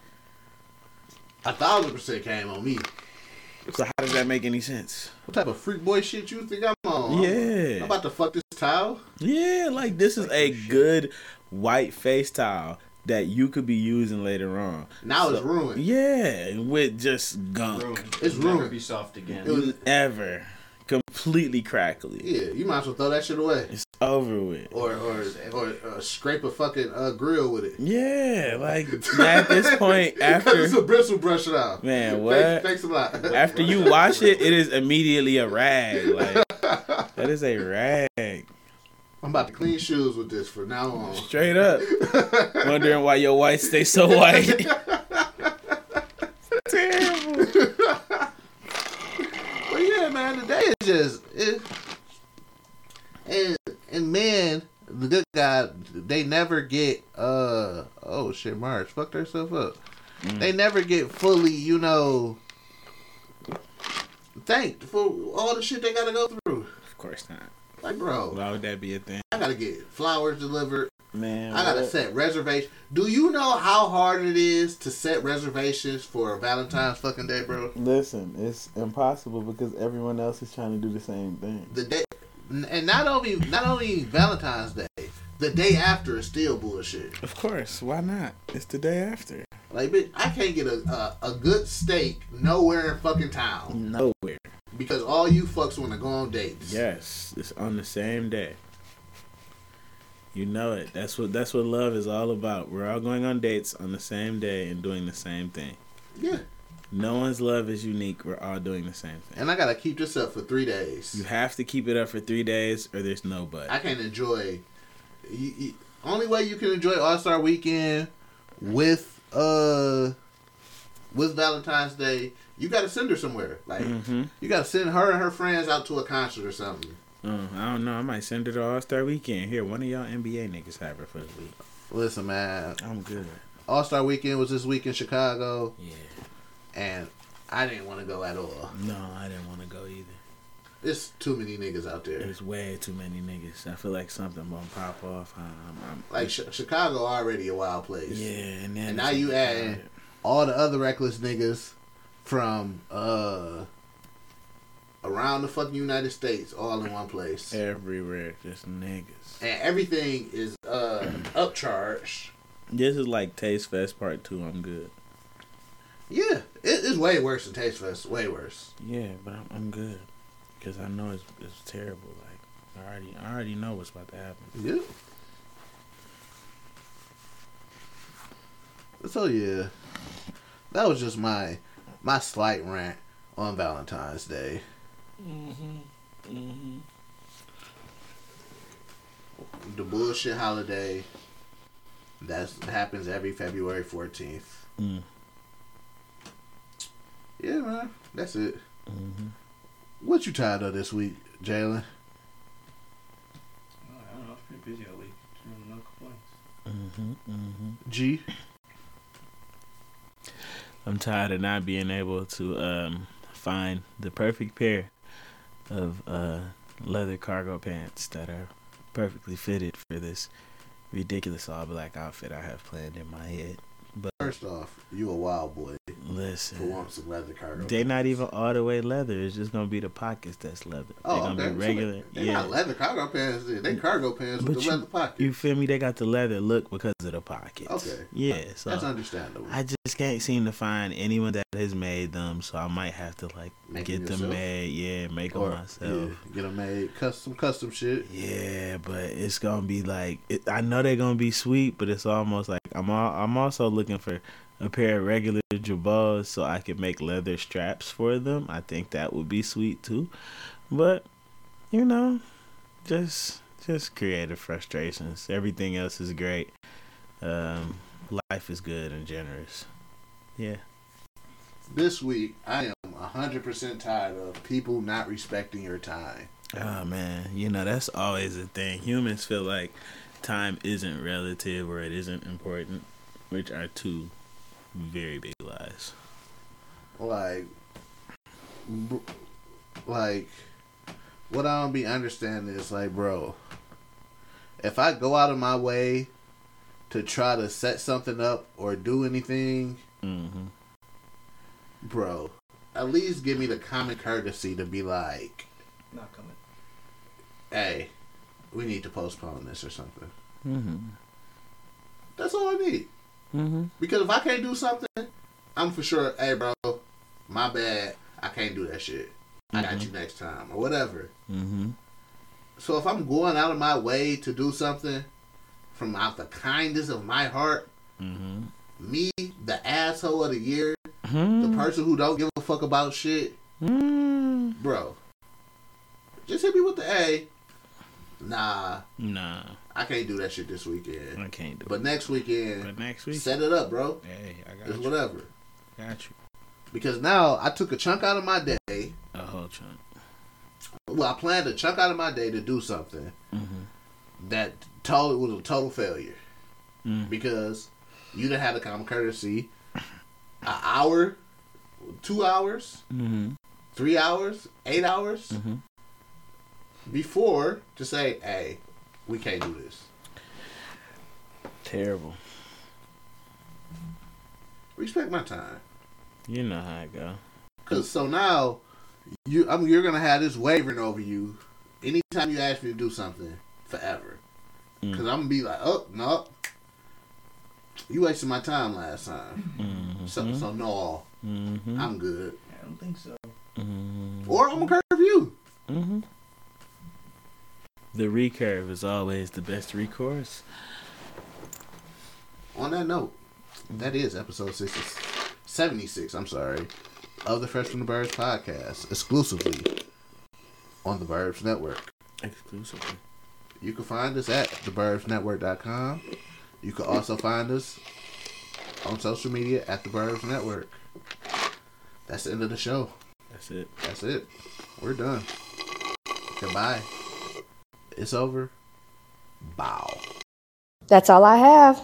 A thousand percent came on me. So how does that make any sense? What type of freak boy shit you think I'm on? Yeah. I'm about to fuck this towel. Yeah, like this is a good white face towel that you could be using later on. Now it's ruined. Yeah, with just gunk. Ruined. It's It'll never ruined. be soft again. It was- Ever. Completely crackly. Yeah, you might as well throw that shit away. It's over with. Or or or uh, scrape a fucking uh, grill with it. Yeah, like at this point, it's after a bristle brush it off. man, what? Thanks, thanks a lot. After you wash it, it is immediately a rag. Like that is a rag. I'm about to clean shoes with this from now on. Straight up. Wondering why your white stay so white. Terrible. But yeah, man, today is just it, and and men, the good guy, they never get uh oh shit, March fucked herself up. They never get fully, you know, thanked for all the shit they gotta go through. Of course not. Like, bro, Why would that be a thing? I gotta get flowers delivered. Man, I gotta what? set reservations. Do you know how hard it is to set reservations for Valentine's fucking day, bro? Listen, it's impossible because everyone else is trying to do the same thing. the day, and not only not only Valentine's Day, the day after is still bullshit. Of course. Why not? It's the day after. Like, bitch, I can't get a a, a good steak nowhere in fucking town Nowhere. because all you fucks want to go on dates. Yes, it's on the same day. You know it. That's what that's what love is all about. We're all going on dates on the same day and doing the same thing. Yeah. No one's love is unique. We're all doing the same thing. And I gotta keep this up for three days. You have to keep it up for three days, or there's no but. I can't enjoy. You, you, only way you can enjoy All Star Weekend with uh with Valentine's Day, you gotta send her somewhere. Like Mm-hmm. you gotta send her and her friends out to a concert or something. Uh, I don't know. I might send her to All Star Weekend. Here, one of y'all NBA niggas have her for the week. Listen, man, I'm good. All Star Weekend was this week in Chicago, Yeah. and I didn't want to go at all. No, I didn't want to go either. There's too many niggas out there. There's way too many niggas. I feel like something gonna pop off. I'm, I'm, Like Ch- Chicago already a wild place. yeah, and then And now you add all the other reckless niggas from uh around the fucking United States all in one place. everywhere, just niggas. And everything is uh upcharged. This is like Taste Fest Part Two. I'm good. Yeah, it, it's way worse than Taste Fest. Way worse. Yeah, but I'm, I'm good because I know it's it's terrible. Like I already I already know what's about to happen. Yeah. So yeah, that was just my my slight rant on Valentine's Day. Mm-hmm. Mm-hmm. The bullshit holiday that happens every February fourteenth. Mm. Yeah, man, that's it. Mm-hmm. What you tired of this week, Jalen? I don't know. It's pretty busy all week. No complaints. Mm-hmm. Mm-hmm. G. I'm tired of not being able to um, find the perfect pair of uh, leather cargo pants that are perfectly fitted for this ridiculous all black outfit I have planned in my head. But First off, you a wild boy for listen, wanting some leather cargo. they not even all the way leather. It's just gonna be the pockets that's leather. Oh, They're gonna okay. be regular. They yeah. not leather cargo pants. They cargo pants with But the you- leather pocket. You feel me? They got the leather look because of the pockets. Okay. Yeah. So That's understandable. I just can't seem to find anyone that has made them, so I might have to like Make get them them made. Yeah, make them myself. yeah, get them made custom custom shit. Yeah, but it's gonna be like it, I know they're gonna be sweet, but it's almost like I'm all, I'm also looking for a pair of regular jabos so I could make leather straps for them. I think that would be sweet too, but you know, just just creative frustrations. Everything else is great. Um, life is good and generous. Yeah. This week, I am hundred percent tired of people not respecting your time. Oh man, you know that's always a thing. Humans feel like time isn't relative or it isn't important, which are two very big lies. Like, br- like, what I don't be understanding is like, bro, if I go out of my way to try to set something up or do anything, Mm-hmm. bro, at least give me the common courtesy to be like, Not coming. hey, we need to postpone this or something. Mm-hmm. That's all I need. Mm-hmm. Because if I can't do something, I'm for sure, hey, bro, my bad. I can't do that shit. I got you next time or whatever. Mm-hmm. So if I'm going out of my way to do something from out the kindness of my heart, Mm-hmm. me, the asshole of the year, Mm-hmm. the person who don't give a fuck about shit, Mm-hmm. bro, just hit me with the A. Nah, Nah, I can't do that shit this weekend. I can't do But next weekend, But next week, set it up, bro. hey, I got It's you. whatever. Got you. Because now I took a chunk out of my day. A whole chunk. Well, I planned a chunk out of my day to do something Mm-hmm. that total was a total failure Mm. because you didn't have the common courtesy. An hour, two hours, Mm-hmm. three hours, eight hours Mm-hmm. before to say, "Hey, we can't do this." Terrible. Respect my time. You know how it go. Cause so now you I mean you're gonna have this wavering over you anytime you ask me to do something forever. Mm. Cause I'm gonna be like, oh no, you wasted my time last time. Mm-hmm. So so no, Mm-hmm. I'm good. I don't think so. Mm-hmm. Or I'm gonna curve you. The recurve is always the best recourse. On that note, that is episode 60, 76, I'm sorry, of the Fresh from the Burbs podcast, exclusively on the Burbs Network. Exclusively. You can find us at theburbsnetwork.com. You can also find us on social media at the Burbs Network. That's the end of the show. That's it. That's it. We're done. Goodbye. It's over. Bow. That's all I have.